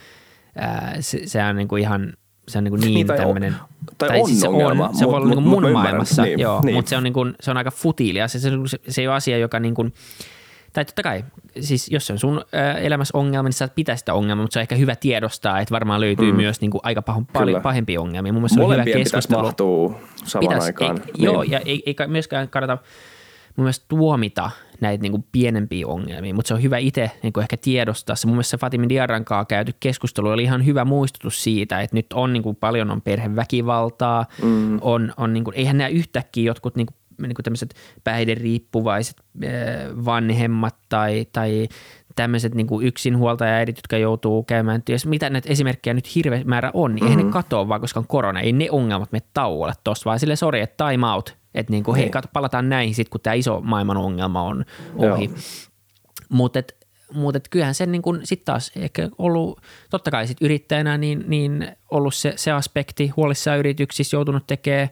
se, se on niin kuin ihan se on niin, kuin niin, niin tämmöinen. Tai, tai on siis se ongelma. On, se mut, voi olla mut, niin kuin mun maailmassa, niin, joo, niin. mutta se on, niin kuin, se on aika futiilia. Se, se, se ei ole asia, joka niin kuin – tai totta kai, siis jos se on sun elämässä ongelma, niin sä pitää sitä ongelmaa, mutta se on ehkä hyvä tiedostaa, että varmaan löytyy mm. myös niin kuin aika pah- paljon pahempia ongelmia. Mun mielestä Molempien on hyvä keskustelu. mahtuu samaan pitäisi, aikaan. Ei, niin. Joo, ja ei, ei myöskään kannata mun mielestä tuomita näitä niin kuin pienempiä ongelmia, mutta se on hyvä itse niin kuin ehkä tiedostaa. Se mun mielestä se Fatimin Diarran kanssa käyty keskustelu oli ihan hyvä muistutus siitä, että nyt on niin kuin paljon on perheväkivaltaa, mm. on, on niin kuin, eihän nämä yhtäkkiä jotkut niin kuin niin kuin tämmöiset päihderiippuvaiset vanhemmat tai, tai tämmöiset niin kuin yksinhuoltajaäidit, jotka joutuu käymään työssä. Mitä näitä esimerkkejä nyt hirveä määrä on, niin mm-hmm. eihän ne mhm. katoa vaan, koska on korona. Ei ne ongelmat me tauolle tuossa, vaan sille sori, että time out. Että niin kuin, hei, niin. kato, palataan näihin sitten, kun tämä iso maailman ongelma on ohi. Mutta mutta kyllähän sen niin sitten taas ehkä ollut, totta kai sit yrittäjänä, niin, niin ollut se, se aspekti huolissaan yrityksissä, joutunut tekemään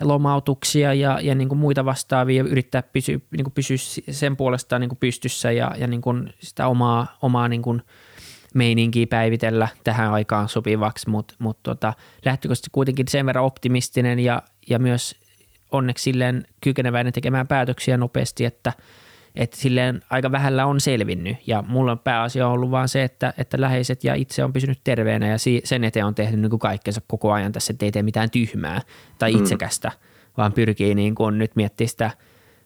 lomautuksia ja, ja niin kuin muita vastaavia ja yrittää pysyä, niin kuin pysyä sen puolesta niin kuin pystyssä ja, ja niin kuin sitä omaa, omaa niin kuin meininkiä päivitellä tähän aikaan sopivaksi, mutta mut tota, lähtökohtaisesti kuitenkin sen verran optimistinen ja, ja myös onneksi silleen kykeneväinen tekemään päätöksiä nopeasti, että – että silleen aika vähällä on selvinnyt ja mulla on pääasia ollut vaan se, että, että läheiset ja itse on pysynyt terveenä ja sen eteen on tehnyt niin kuin kaikkensa koko ajan tässä, että ei tee mitään tyhmää tai mm. itsekästä, mm. vaan pyrkii niin kuin nyt miettiä sitä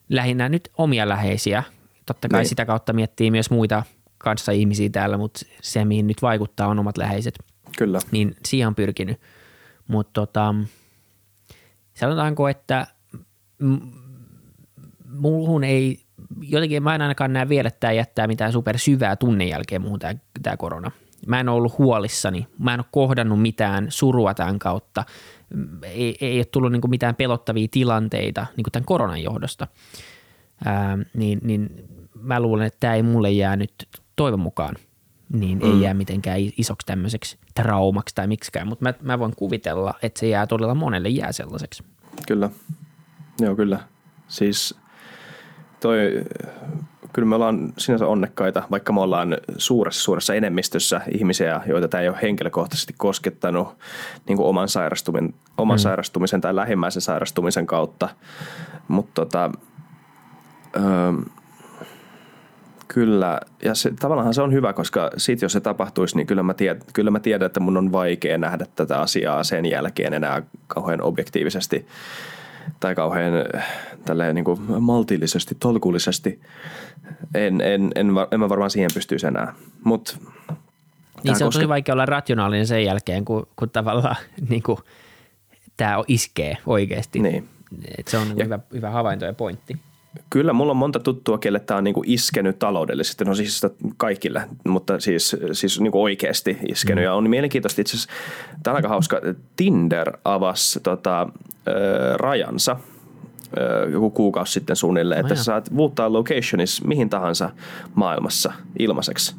lähinnä nyt omia läheisiä. Totta kai niin. sitä kautta miettii myös muita kanssa ihmisiä täällä, mutta se mihin nyt vaikuttaa on omat läheiset. Kyllä. Niin siihen on pyrkinyt. Mutta tota, sanotaanko, että muuhun ei jotenkin mä en ainakaan näe vielä, että tämä jättää mitään super syvää tunnin jälkeen muuhun tämä, tämä korona. Mä en ollut huolissani, mä en ole kohdannut mitään surua tämän kautta, ei, ei ole tullut niin mitään pelottavia tilanteita niin tämän koronan johdosta. Ää, niin, niin mä luulen, että tämä ei mulle jää nyt toivon mukaan niin mm. ei jää mitenkään isoksi tämmöiseksi traumaksi tai miksikään, mutta mä, mä voin kuvitella, että se jää todella monelle jää sellaiseksi. Kyllä, joo kyllä. Siis toi, kyllä me ollaan sinänsä onnekkaita, vaikka me ollaan suuressa, suuressa enemmistössä ihmisiä, joita tämä ei ole henkilökohtaisesti koskettanut niin kuin oman, sairastumisen, oman mm. sairastumisen tai lähimmäisen sairastumisen kautta. Mutta tota, öö, Kyllä, ja se, tavallaan se on hyvä, koska sit jos se tapahtuisi, niin kyllä mä, tiedän, kyllä mä tiedän, että mun on vaikea nähdä tätä asiaa sen jälkeen enää kauhean objektiivisesti tai kauhean tälleen niin kuin maltillisesti, tolkullisesti. En, en, en, en mä varmaan siihen pystyisi enää. Mut, niin se on koske... tosi vaikea olla rationaalinen sen jälkeen, kun, kun tavallaan niin kuin, tämä iskee oikeasti. Niin. Et se on ja, hyvä, hyvä havainto ja pointti. Kyllä, mulla on monta tuttua, kelle tämä on niinku iskenyt taloudellisesti. No siis kaikille, mutta siis, siis niinku oikeasti iskenyt. Mm. Ja on mielenkiintoista itse asiassa, tämä on aika hauska, Tinder avasi tota, ö, rajansa joku kuukausi sitten suunnilleen, että sä saat muuttaa locationis mihin tahansa maailmassa ilmaiseksi.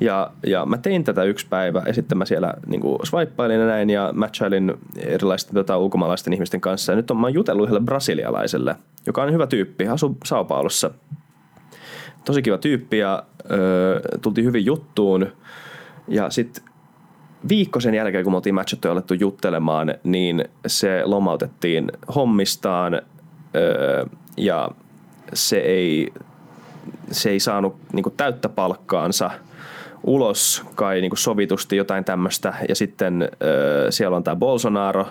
Ja, ja mä tein tätä yksi päivä ja sitten mä siellä niin swipeailin ja näin ja matchailin erilaisten tota, ulkomaalaisten ihmisten kanssa. Ja nyt on, mä oon jutellut yhdelle brasilialaiselle, joka on hyvä tyyppi, asuu Sao Paulossa. Tosi kiva tyyppi ja ö, tultiin hyvin juttuun. Ja sitten viikko sen jälkeen, kun me oltiin matchattu ja alettu juttelemaan, niin se lomautettiin hommistaan ö, ja se ei, se ei saanut niin täyttä palkkaansa – ulos kai niin kuin sovitusti jotain tämmöistä. Ja sitten äh, siellä on tämä Bolsonaro äh,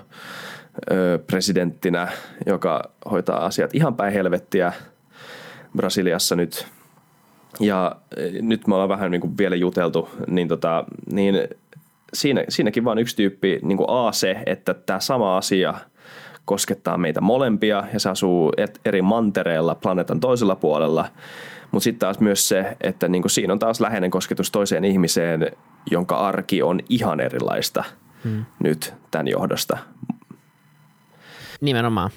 presidenttinä, joka hoitaa asiat ihan päin helvettiä Brasiliassa nyt. Ja nyt me ollaan vähän niin kuin vielä juteltu, niin, tota, niin siinä, siinäkin vaan yksi tyyppi, niin kuin A se, että tämä sama asia koskettaa meitä molempia ja se asuu eri mantereella planeetan toisella puolella – mutta sitten taas myös se, että niinku siinä on taas läheinen kosketus toiseen ihmiseen, jonka arki on ihan erilaista hmm. nyt tämän johdosta. Nimenomaan.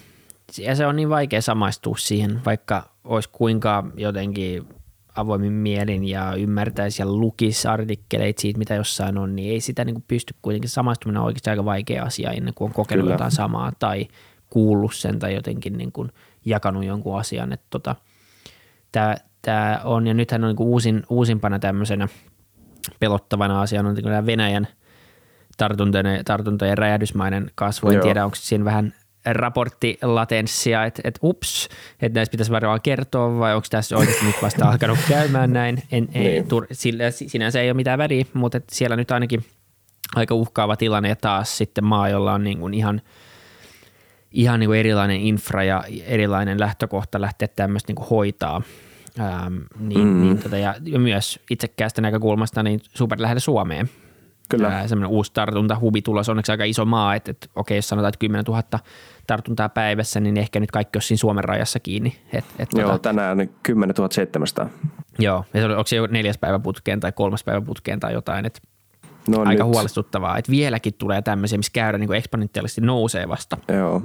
Ja se on niin vaikea samaistua siihen, vaikka olisi kuinka jotenkin avoimin mielin ja ymmärtäisi ja lukisi artikkeleita siitä, mitä jossain on, niin ei sitä niin pysty kuitenkin samaistuminen on oikeasti aika vaikea asia ennen kuin on kokenut Kyllä. jotain samaa tai kuullut sen tai jotenkin niin kuin jakanut jonkun asian. Että tota, tämä, tämä on, ja nythän on niin uusin, uusimpana tämmöisenä pelottavana asiana on niin Venäjän tartuntojen, tartuntojen räjähdysmainen kasvu. En Joo. tiedä, onko siinä vähän raporttilatenssia, että et, ups, että näistä pitäisi varmaan kertoa vai onko tässä oikeasti nyt vasta alkanut käymään näin. En, niin. ei, tur, sillä, sinänsä ei ole mitään väliä, mutta et siellä nyt ainakin aika uhkaava tilanne ja taas sitten maa, jolla on niin kuin ihan, ihan niin kuin erilainen infra ja erilainen lähtökohta lähteä tämmöistä niin kuin hoitaa – Ähm, niin, mm. niin, tota, ja, ja myös itsekkäästä näkökulmasta niin super lähellä Suomeen. Kyllä. semmoinen uusi tartunta, hubi tulos, onneksi aika iso maa, että, että okei, jos sanotaan, että 10 000 tartuntaa päivässä, niin ehkä nyt kaikki olisi siinä Suomen rajassa kiinni. Et, et, joo, tota, tänään 10 700. Joo, ja se oli, onko se jo neljäs päivä putkeen tai kolmas päivä putkeen tai jotain, että no aika nyt. huolestuttavaa, että vieläkin tulee tämmöisiä, missä käydään niin eksponentiaalisesti nousee vasta. Joo,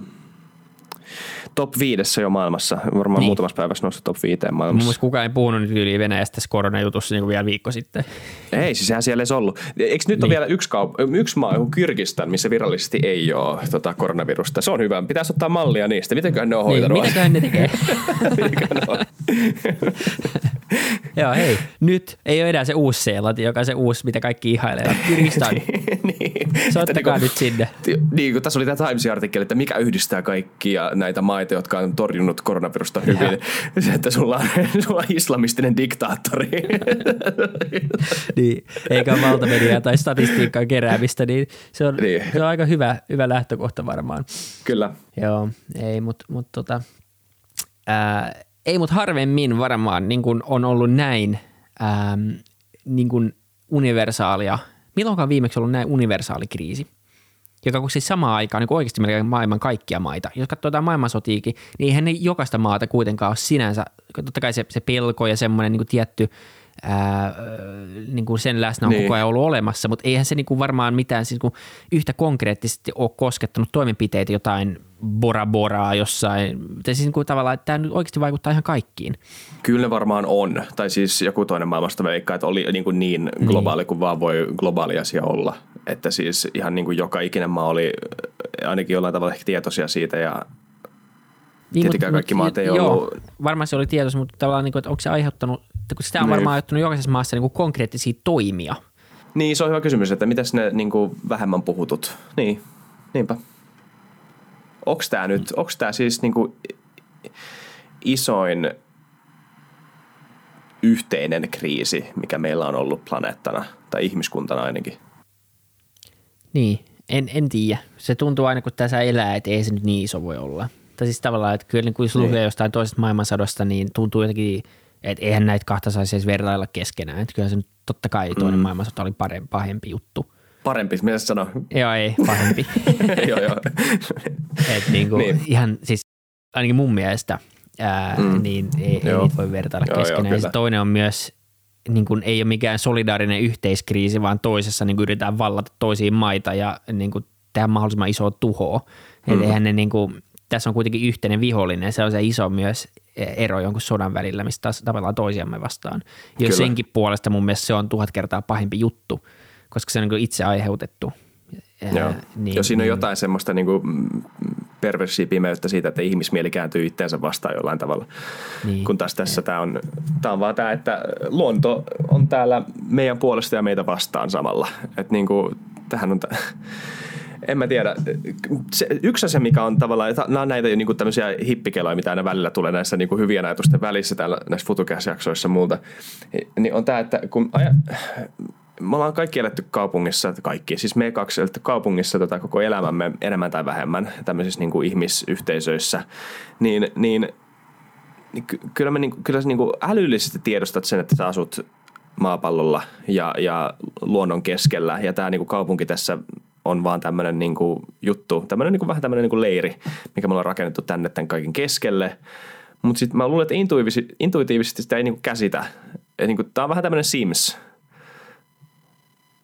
top viidessä jo maailmassa. Varmaan niin. muutamassa päivässä noussut top viiteen maailmassa. Mun kukaan ei puhunut nyt yli Venäjästä tässä koronajutussa niin kuin vielä viikko sitten. Ei, siis sehän siellä ei ollut. Eikö nyt niin. ole vielä yksi, kaup- yksi maa, joku Kyrkistan, missä virallisesti ei ole tota, koronavirusta? Se on hyvä. Pitäisi ottaa mallia niistä. Mitenköhän ne on niin, hoitanut? Mitäköhän ne tekee? mitäköhän ne on? Joo, hei. Nyt ei ole enää se uusi Seelanti, joka on se uusi, mitä kaikki ihailevat. Kyrgyzstan. niin. Soittakaa nyt sinne. Niin, kun tässä oli tämä Times-artikkeli, että mikä yhdistää kaikkia näitä maita, jotka on torjunut koronavirusta hyvin. Se, että sulla on, sulla on islamistinen diktaattori. niin, eikä valtamediaa tai statistiikkaa keräämistä, niin se on, niin. se on aika hyvä, hyvä lähtökohta varmaan. Kyllä. Joo, ei, mutta mut, tota, ää, ei, mutta harvemmin varmaan niin kun on ollut näin ähm, niin kun universaalia. Milloinkaan viimeksi ollut näin universaali kriisi? joka kun siis samaan aikaan niin oikeasti melkein maailman kaikkia maita. Jos katsotaan maailmansotiikin, niin eihän ne jokaista maata kuitenkaan ole sinänsä, totta kai se, se pelko ja semmoinen niin tietty ää, niin kuin sen läsnä on niin. koko ajan ollut olemassa, mutta eihän se niin kuin varmaan mitään siis niin kuin yhtä konkreettisesti ole koskettanut toimenpiteitä jotain Bora Boraa jossain. Tai siis niin kuin tavallaan, että tämä nyt oikeasti vaikuttaa ihan kaikkiin. Kyllä ne varmaan on. Tai siis joku toinen maailmasta veikkaa, että oli niin, kuin niin globaali niin. kuin vaan voi globaali asia olla. Että siis ihan niin kuin joka ikinen maa oli ainakin jollain tavalla ehkä tietoisia siitä ja niin, Tietenkään mutta, kaikki maat ei joo, ollut. Varmaan se oli tietoisia, mutta tavallaan, niin kuin, että onko se aiheuttanut, että kun sitä on niin. varmaan aiheuttanut jokaisessa maassa niin kuin konkreettisia toimia. Niin, se on hyvä kysymys, että mitäs ne niin kuin vähemmän puhutut. Niin, niinpä. Onko tämä nyt, onko tämä siis niin kuin isoin yhteinen kriisi, mikä meillä on ollut planeettana tai ihmiskuntana ainakin? Niin, en, en tiedä. Se tuntuu aina, kun tässä elää, että ei se nyt niin iso voi olla. Tai siis tavallaan, että kyllä niin kun lukee niin. jostain toisesta maailmansadosta, niin tuntuu jotenkin, että eihän näitä kahta saisi edes vertailla keskenään. Että kyllä se nyt totta kai toinen mm. maailmansota oli parempi, pahempi juttu. Parempi, mitä sä? Joo, ei, pahempi. joo, joo. Et niin kuin, niin. ihan siis ainakin mun mielestä, ää, mm. niin ei, ei niitä voi vertailla joo, keskenään. Joo, toinen on myös, niin kuin, ei ole mikään solidaarinen yhteiskriisi, vaan toisessa niin kuin yritetään vallata toisiin maita ja niin kuin, tehdä mahdollisimman isoa tuhoa. Mm. eihän ne niin kuin, tässä on kuitenkin yhteinen vihollinen. Se on se iso myös ero jonkun sodan välillä, mistä taas tavallaan toisiamme vastaan. Ja senkin puolesta mun mielestä se on tuhat kertaa pahempi juttu, koska se on niin itse aiheutettu. Joo. Niin, ja siinä on jotain semmoista niin kuin perversiä pimeyttä siitä, että ihmismieli kääntyy itteensä vastaan jollain tavalla. Niin. Kun taas tässä tämä on, tämä on vaan tämä, että luonto on täällä meidän puolesta ja meitä vastaan samalla. Että niin kuin, tähän on tämä en mä tiedä. Se, yksi asia, mikä on tavallaan, nämä on näitä niin kuin tämmöisiä hippikeloja, mitä aina välillä tulee näissä niin kuin hyvien ajatusten välissä täällä näissä futukäsjaksoissa ja muuta, niin on tämä, että kun aja, me ollaan kaikki eletty kaupungissa, kaikki, siis me kaksi eletty kaupungissa tota, koko elämämme enemmän tai vähemmän tämmöisissä niin kuin ihmisyhteisöissä, niin, niin, niin kyllä, me, niin, kyllä sä niin kuin älyllisesti tiedostat sen, että sä asut maapallolla ja, ja luonnon keskellä ja tämä niin kuin kaupunki tässä on vaan tämmöinen niin kuin juttu, tämmöinen niin kuin, vähän tämmöinen niin kuin leiri, mikä me ollaan rakennettu tänne tämän kaiken keskelle. Mutta sitten mä luulen, että intuitiivisesti, intuitiivisesti sitä ei niin kuin käsitä. niin tämä on vähän tämmöinen Sims.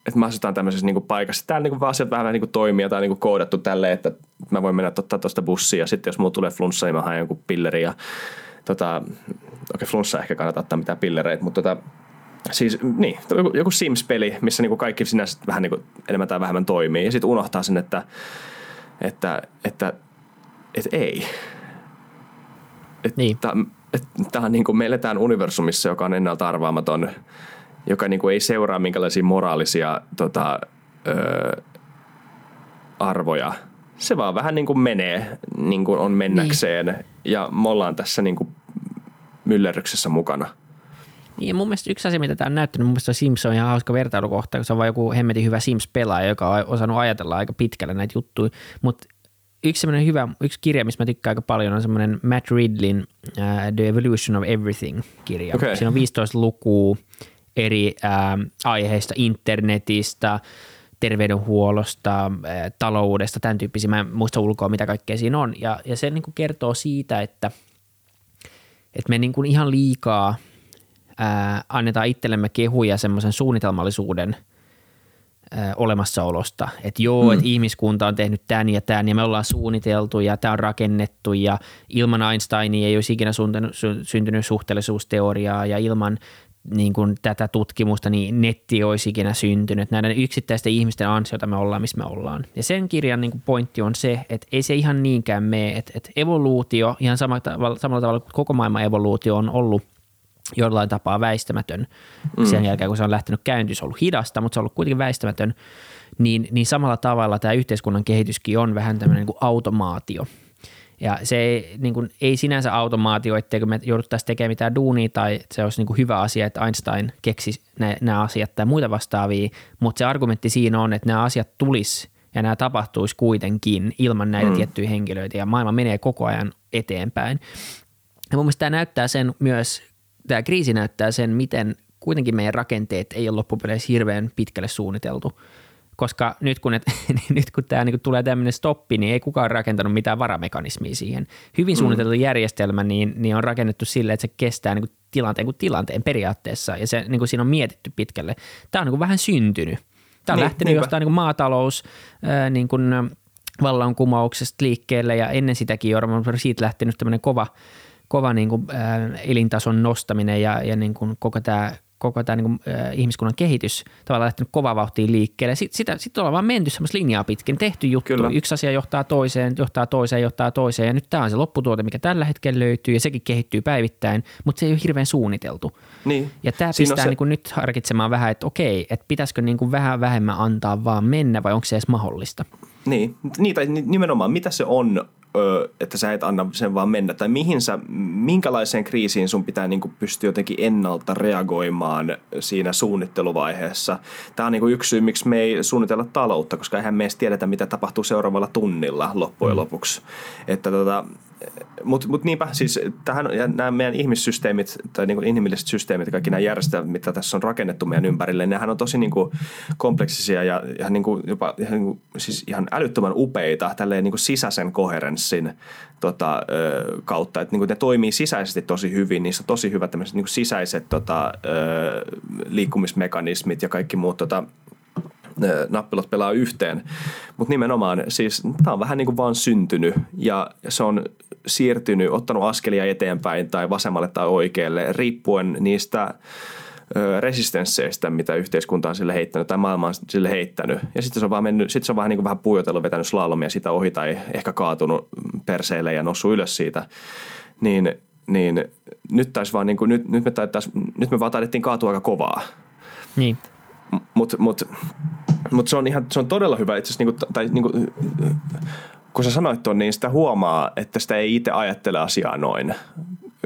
Että me asutaan tämmöisessä niin kuin paikassa. Täällä niin kuin asiat vähän niin kuin toimii on niin kuin koodattu tälleen, että mä voin mennä ottaa tuosta bussia ja sitten jos mulla tulee flunssa, niin mä haen jonkun pilleri ja tota, okei okay, flunssa ehkä kannata ottaa mitään pillereitä, mutta tota, Siis niin, joku, joku Sims-peli, missä niinku kaikki sinänsä vähän niinku enemmän tai vähemmän toimii. Ja sitten unohtaa sen, että, että, että, että ei. Että niin. Tämä on niinku, me eletään universumissa, joka on ennalta arvaamaton, joka niinku ei seuraa minkälaisia moraalisia tota, ö, arvoja. Se vaan vähän niin kuin menee, niin kuin on mennäkseen. Niin. Ja me ollaan tässä niin kuin myllerryksessä mukana – niin, mun mielestä yksi asia, mitä tämä on näyttänyt, mun mielestä Sims on ihan hauska vertailukohta, kun se on vain joku hemmetin hyvä Sims-pelaaja, joka on osannut ajatella aika pitkälle näitä juttuja, mutta yksi semmoinen hyvä, yksi kirja, missä mä tykkään aika paljon, on semmoinen Matt Ridlin uh, The Evolution of Everything-kirja. Okay. Siinä on 15 lukua eri uh, aiheista, internetistä, terveydenhuollosta, äh, taloudesta, tämän tyyppisiä. Mä en muista ulkoa, mitä kaikkea siinä on. Ja, ja se niin kuin kertoo siitä, että, että me niin kuin ihan liikaa – ää, annetaan itsellemme kehuja semmoisen suunnitelmallisuuden ää, olemassaolosta. Että joo, mm. että ihmiskunta on tehnyt tämän ja tämän ja me ollaan suunniteltu ja tämä on rakennettu ja ilman Einsteinia ei olisi ikinä syntynyt suhteellisuusteoriaa ja ilman niin kuin tätä tutkimusta, niin netti olisi ikinä syntynyt. Näiden yksittäisten ihmisten ansiota me ollaan, missä me ollaan. Ja sen kirjan niin kuin pointti on se, että ei se ihan niinkään mene, että, että evoluutio, ihan samalla tavalla, samalla tavalla kuin koko maailman evoluutio on ollut jollain tapaa väistämätön mm. sen jälkeen, kun se on lähtenyt käyntiin. Se on ollut hidasta, mutta se on ollut kuitenkin väistämätön. Niin, niin samalla tavalla tämä yhteiskunnan kehityskin on vähän tämmöinen niin automaatio. Ja se ei, niin kuin, ei sinänsä automaatio, etteikö me jouduttaisi tekemään mitään duunia tai se olisi niin kuin hyvä asia, että Einstein keksi nämä asiat tai muita vastaavia, mutta se argumentti siinä on, että nämä asiat tulisi ja nämä tapahtuisi kuitenkin ilman näitä mm. tiettyjä henkilöitä ja maailma menee koko ajan eteenpäin. Ja mun mielestä tämä näyttää sen myös tämä kriisi näyttää sen, miten kuitenkin meidän rakenteet ei ole loppupeleissä hirveän pitkälle suunniteltu. Koska nyt kun, et, nyt kun tämä niin kun tulee tämmöinen stoppi, niin ei kukaan rakentanut mitään varamekanismia siihen. Hyvin mm. suunniteltu mm. järjestelmä niin, niin on rakennettu sille, että se kestää niin kuin tilanteen kuin tilanteen periaatteessa ja se, niin kuin siinä on mietitty pitkälle. Tämä on niin kuin vähän syntynyt. Tämä on niin, lähtenyt niinpä. jostain niin kuin maatalous, ää, niin kuin, vallankumouksesta liikkeelle ja ennen sitäkin on siitä lähtenyt tämmöinen kova, kova niin kuin, äh, elintason nostaminen ja, ja niin kuin koko tämä koko tämä niin kuin, äh, ihmiskunnan kehitys tavallaan lähtenyt kova vauhtiin liikkeelle. Sitten, sitä, sitten ollaan vaan menty semmoista linjaa pitkin, tehty juttu. Kyllä. Yksi asia johtaa toiseen, johtaa toiseen, johtaa toiseen ja nyt tämä on se lopputuote, mikä tällä hetkellä löytyy ja sekin kehittyy päivittäin, mutta se ei ole hirveän suunniteltu. Niin. Ja tämä Siinä pistää se... niin kuin nyt harkitsemaan vähän, että okei, että pitäisikö niin kuin vähän vähemmän antaa vaan mennä vai onko se edes mahdollista? Niin, niin tai nimenomaan mitä se on että sä et anna sen vaan mennä, tai mihin sä, minkälaiseen kriisiin sun pitää niin kuin pystyä jotenkin ennalta reagoimaan siinä suunnitteluvaiheessa. Tämä on niin kuin yksi syy, miksi me ei suunnitella taloutta, koska eihän me edes tiedetä, mitä tapahtuu seuraavalla tunnilla loppujen mm. lopuksi. Että tota, mutta mut niinpä, siis tähän, ja nämä meidän ihmissysteemit tai niin inhimilliset systeemit ja kaikki nämä järjestelmät, mitä tässä on rakennettu meidän ympärille, nehän on tosi niin kuin kompleksisia ja ihan, niin kuin, jopa ihan, niin kuin, siis ihan älyttömän upeita tälleen niin kuin sisäisen koherenssin tota, ö, kautta. Että niin kuin ne toimii sisäisesti tosi hyvin, niissä on tosi hyvät tämmöiset niin kuin sisäiset tota, ö, liikkumismekanismit ja kaikki muut tota, nappilat pelaa yhteen. Mutta nimenomaan siis tämä on vähän niin kuin vaan syntynyt ja se on siirtynyt, ottanut askelia eteenpäin tai vasemmalle tai oikealle riippuen niistä resistensseistä, mitä yhteiskunta on sille heittänyt tai maailma on sille heittänyt. Ja sitten se on vaan mennyt, sitten se on vähän niin kuin vähän puijotellut, vetänyt slalomia sitä ohi tai ehkä kaatunut perseille ja noussut ylös siitä. Niin, niin nyt vaan niin kuin, nyt, nyt, me nyt me vaan taidettiin kaatua aika kovaa. Niin. Mutta mut, mut se on ihan, se on todella hyvä itse niinku, tai niinku, kun sä sanoit tuon, niin sitä huomaa, että sitä ei itse ajattele asiaa noin,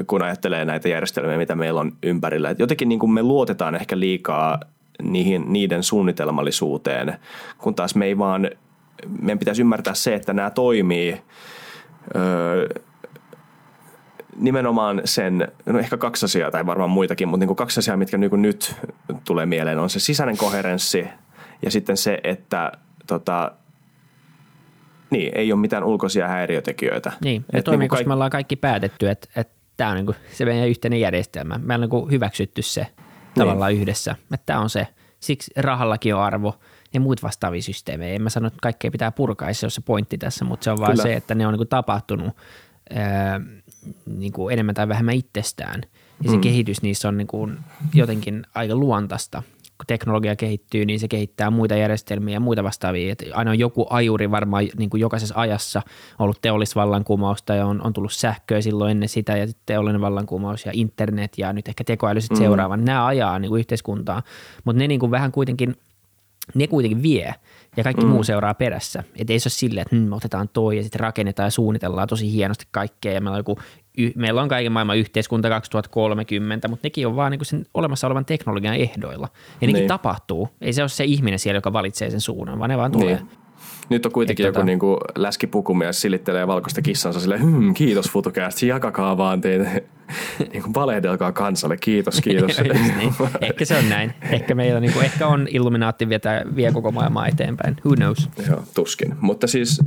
kun ajattelee näitä järjestelmiä, mitä meillä on ympärillä. Et jotenkin niin me luotetaan ehkä liikaa niihin, niiden suunnitelmallisuuteen, kun taas me ei vaan, meidän pitäisi ymmärtää se, että nämä toimii öö, nimenomaan sen, no ehkä kaksi asiaa tai varmaan muitakin, mutta niin kuin kaksi asiaa, mitkä niin kuin nyt tulee mieleen, on se sisäinen koherenssi ja sitten se, että tota, niin, ei ole mitään ulkoisia häiriötekijöitä. Niin, ja toimii, niin koska kaik- me ollaan kaikki päätetty, että, että tämä on niin kuin se meidän yhteinen järjestelmä. Me on niin kuin hyväksytty se niin. tavallaan yhdessä, että tämä on se. Siksi rahallakin on arvo ja muut vastaavia systeemejä. En mä sano, että kaikkea pitää purkaa, se on se pointti tässä, mutta se on vaan Kyllä. se, että ne on niin kuin tapahtunut ää, niin kuin enemmän tai vähemmän itsestään. Ja se mm. kehitys niissä on niin kuin jotenkin aika luontaista kun teknologia kehittyy, niin se kehittää muita järjestelmiä ja muita vastaavia. Et aina on joku ajuri varmaan niin kuin jokaisessa ajassa ollut teollisvallankumousta ja on, on tullut sähköä silloin ennen sitä ja sitten teollinen vallankumous ja internet ja nyt ehkä tekoäly mm. seuraavan. Nämä ajaa niin kuin yhteiskuntaa, mutta ne niin kuin vähän kuitenkin, ne kuitenkin vie ja kaikki mm. muu seuraa perässä. Että ei se ole silleen, että hmm, otetaan toi ja sitten rakennetaan ja suunnitellaan tosi hienosti kaikkea ja meillä on joku meillä on kaiken maailman yhteiskunta 2030, mutta nekin on vaan niin sen olemassa olevan teknologian ehdoilla. Ja nekin niin. tapahtuu. Ei se ole se ihminen siellä, joka valitsee sen suunnan, vaan ne vaan tulee. Niin. Nyt on kuitenkin joku tota... niin kuin läskipukumies silittelee valkoista kissansa sille, hm, kiitos FutuCast, jakakaa vaan teitä. niin kuin valehdelkaa kansalle, kiitos, kiitos. niin. Ehkä se on näin. Ehkä meillä niin kuin, ehkä on Illuminaatti vie, vie koko maailmaa eteenpäin. Who knows? Joo, tuskin. Mutta siis,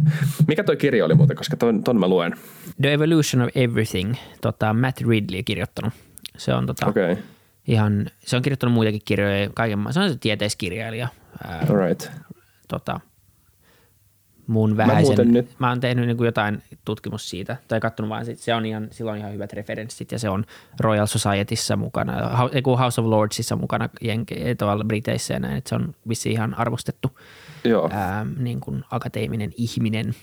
mikä toi kirja oli muuten, koska ton, ton mä luen. The Evolution of Everything, tota, Matt Ridley kirjoittanut. Se on tota, okay. ihan, se on kirjoittanut muitakin kirjoja, kaiken, se on se tieteiskirjailija. Ää, All right. Tota, mun vähäisen, mä, nyt... mä oon tehnyt niin kuin jotain tutkimus siitä, tai katsonut vaan, se on ihan, sillä on ihan hyvät referenssit, ja se on Royal Societyssä mukana, House of Lordsissa mukana Jenke, tuolla Briteissä ja näin, että se on vissiin ihan arvostettu Joo. Ää, niin kuin akateeminen ihminen.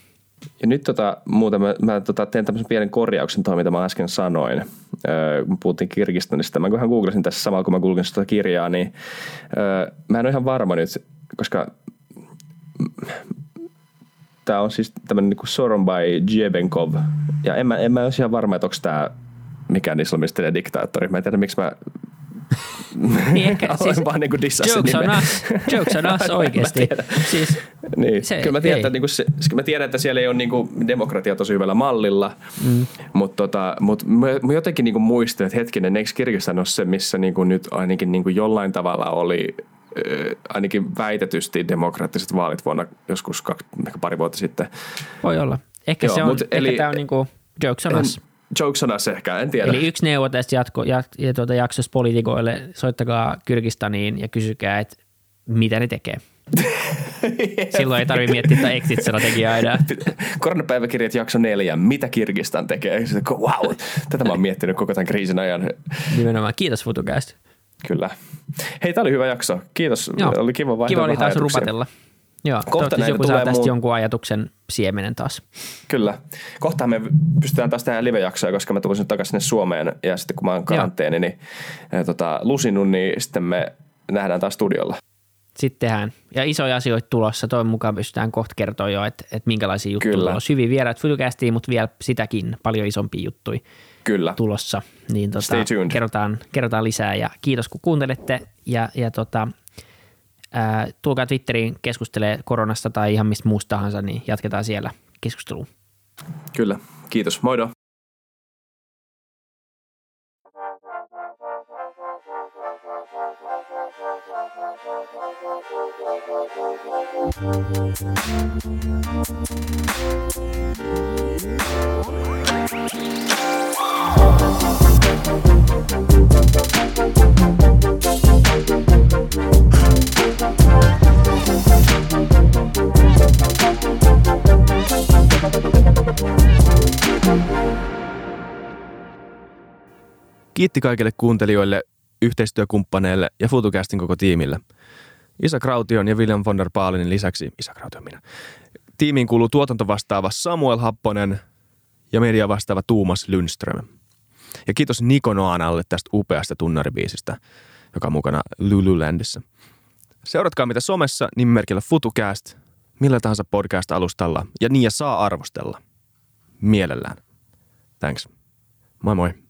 Ja nyt tota, muuten mä, mä tota, teen tämmöisen pienen korjauksen tuohon, mitä mä äsken sanoin. Öö, puhuttiin Kirgistanista, mä kunhan googlasin tässä samalla, kun mä googlasin sitä kirjaa, niin öö, mä en ole ihan varma nyt, koska Tämä on siis tämmöinen niin Soronbai Jebenkov. Ja en mä, en mä ole ihan varma, että onko tämä mikään islamistinen diktaattori. Mä en tiedä, miksi mä niin ehkä, siis, vaan niin jokes on us, jokes on us oikeasti. siis, niin. se, kyllä, mä tiedän, että, niin kuin se, mä tiedän, että siellä ei ole niin kuin, demokratia tosi hyvällä mallilla, mm. mutta tota, mut mä, mä jotenkin niin kuin muistin, että hetkinen, eikö Kirgistan ole se, missä niin kuin nyt ainakin niin kuin jollain tavalla oli ainakin väitetysti demokraattiset vaalit vuonna joskus kaksi, ehkä pari vuotta sitten. Voi olla. Ehkä Joo, se on, mut, ehkä eli, tämä on niin kuin jokes on us. Jokes on us ehkä, en tiedä. Eli yksi neuvo tästä jatko, jat, tuota jaksosta poliitikoille, soittakaa Kyrgistaniin ja kysykää, että mitä ne tekee. Silloin ei tarvitse miettiä että exit-strategiaa enää. Koronapäiväkirjat jakso neljä. Mitä Kirgistan tekee? Wow, tätä mä oon miettinyt koko tämän kriisin ajan. Nimenomaan. Kiitos FutuCast. Kyllä. Hei, tämä oli hyvä jakso. Kiitos. Joo. Oli kiva vaihtaa Kiva oli taas ajatuksia. rupatella. Joo, Kohta joku saa tulee tästä muut- jonkun ajatuksen siemenen taas. Kyllä. Kohtaan me pystytään taas tehdä live-jaksoja, koska mä tulisin takaisin sinne Suomeen ja sitten kun mä oon karanteeni, niin tota, lusinut, niin sitten me nähdään taas studiolla. Sitten tehdään. Ja isoja asioita tulossa. Toivon mukaan pystytään kohta kertoa jo, että, että minkälaisia juttuja Kyllä. tulossa. Hyvin vieraat FutuCastiin, mutta vielä sitäkin paljon isompia juttuja Kyllä. tulossa. Niin tota, Stay tuned. Kerrotaan, kerrotaan lisää ja kiitos kun kuuntelette ja, ja tota, ää, tulkaa Twitteriin keskustelee koronasta tai ihan mistä muusta tahansa, niin jatketaan siellä keskustelua. Kyllä. Kiitos. Moido. Kiitti kaikille kuuntelijoille, yhteistyökumppaneille ja FutuCastin koko tiimille. Isa Kraution ja William von der Baalinin lisäksi, Isa Kraution minä, tiimiin kuuluu tuotantovastaava Samuel Happonen ja media vastaava Tuumas Lundström. Ja kiitos Niko Noanalle tästä upeasta tunnaribiisistä, joka on mukana Lululandissa. Seuratkaa mitä somessa nimimerkillä FutuCast, millä tahansa podcast-alustalla ja niin ja saa arvostella. Mielellään. Thanks. Moi moi.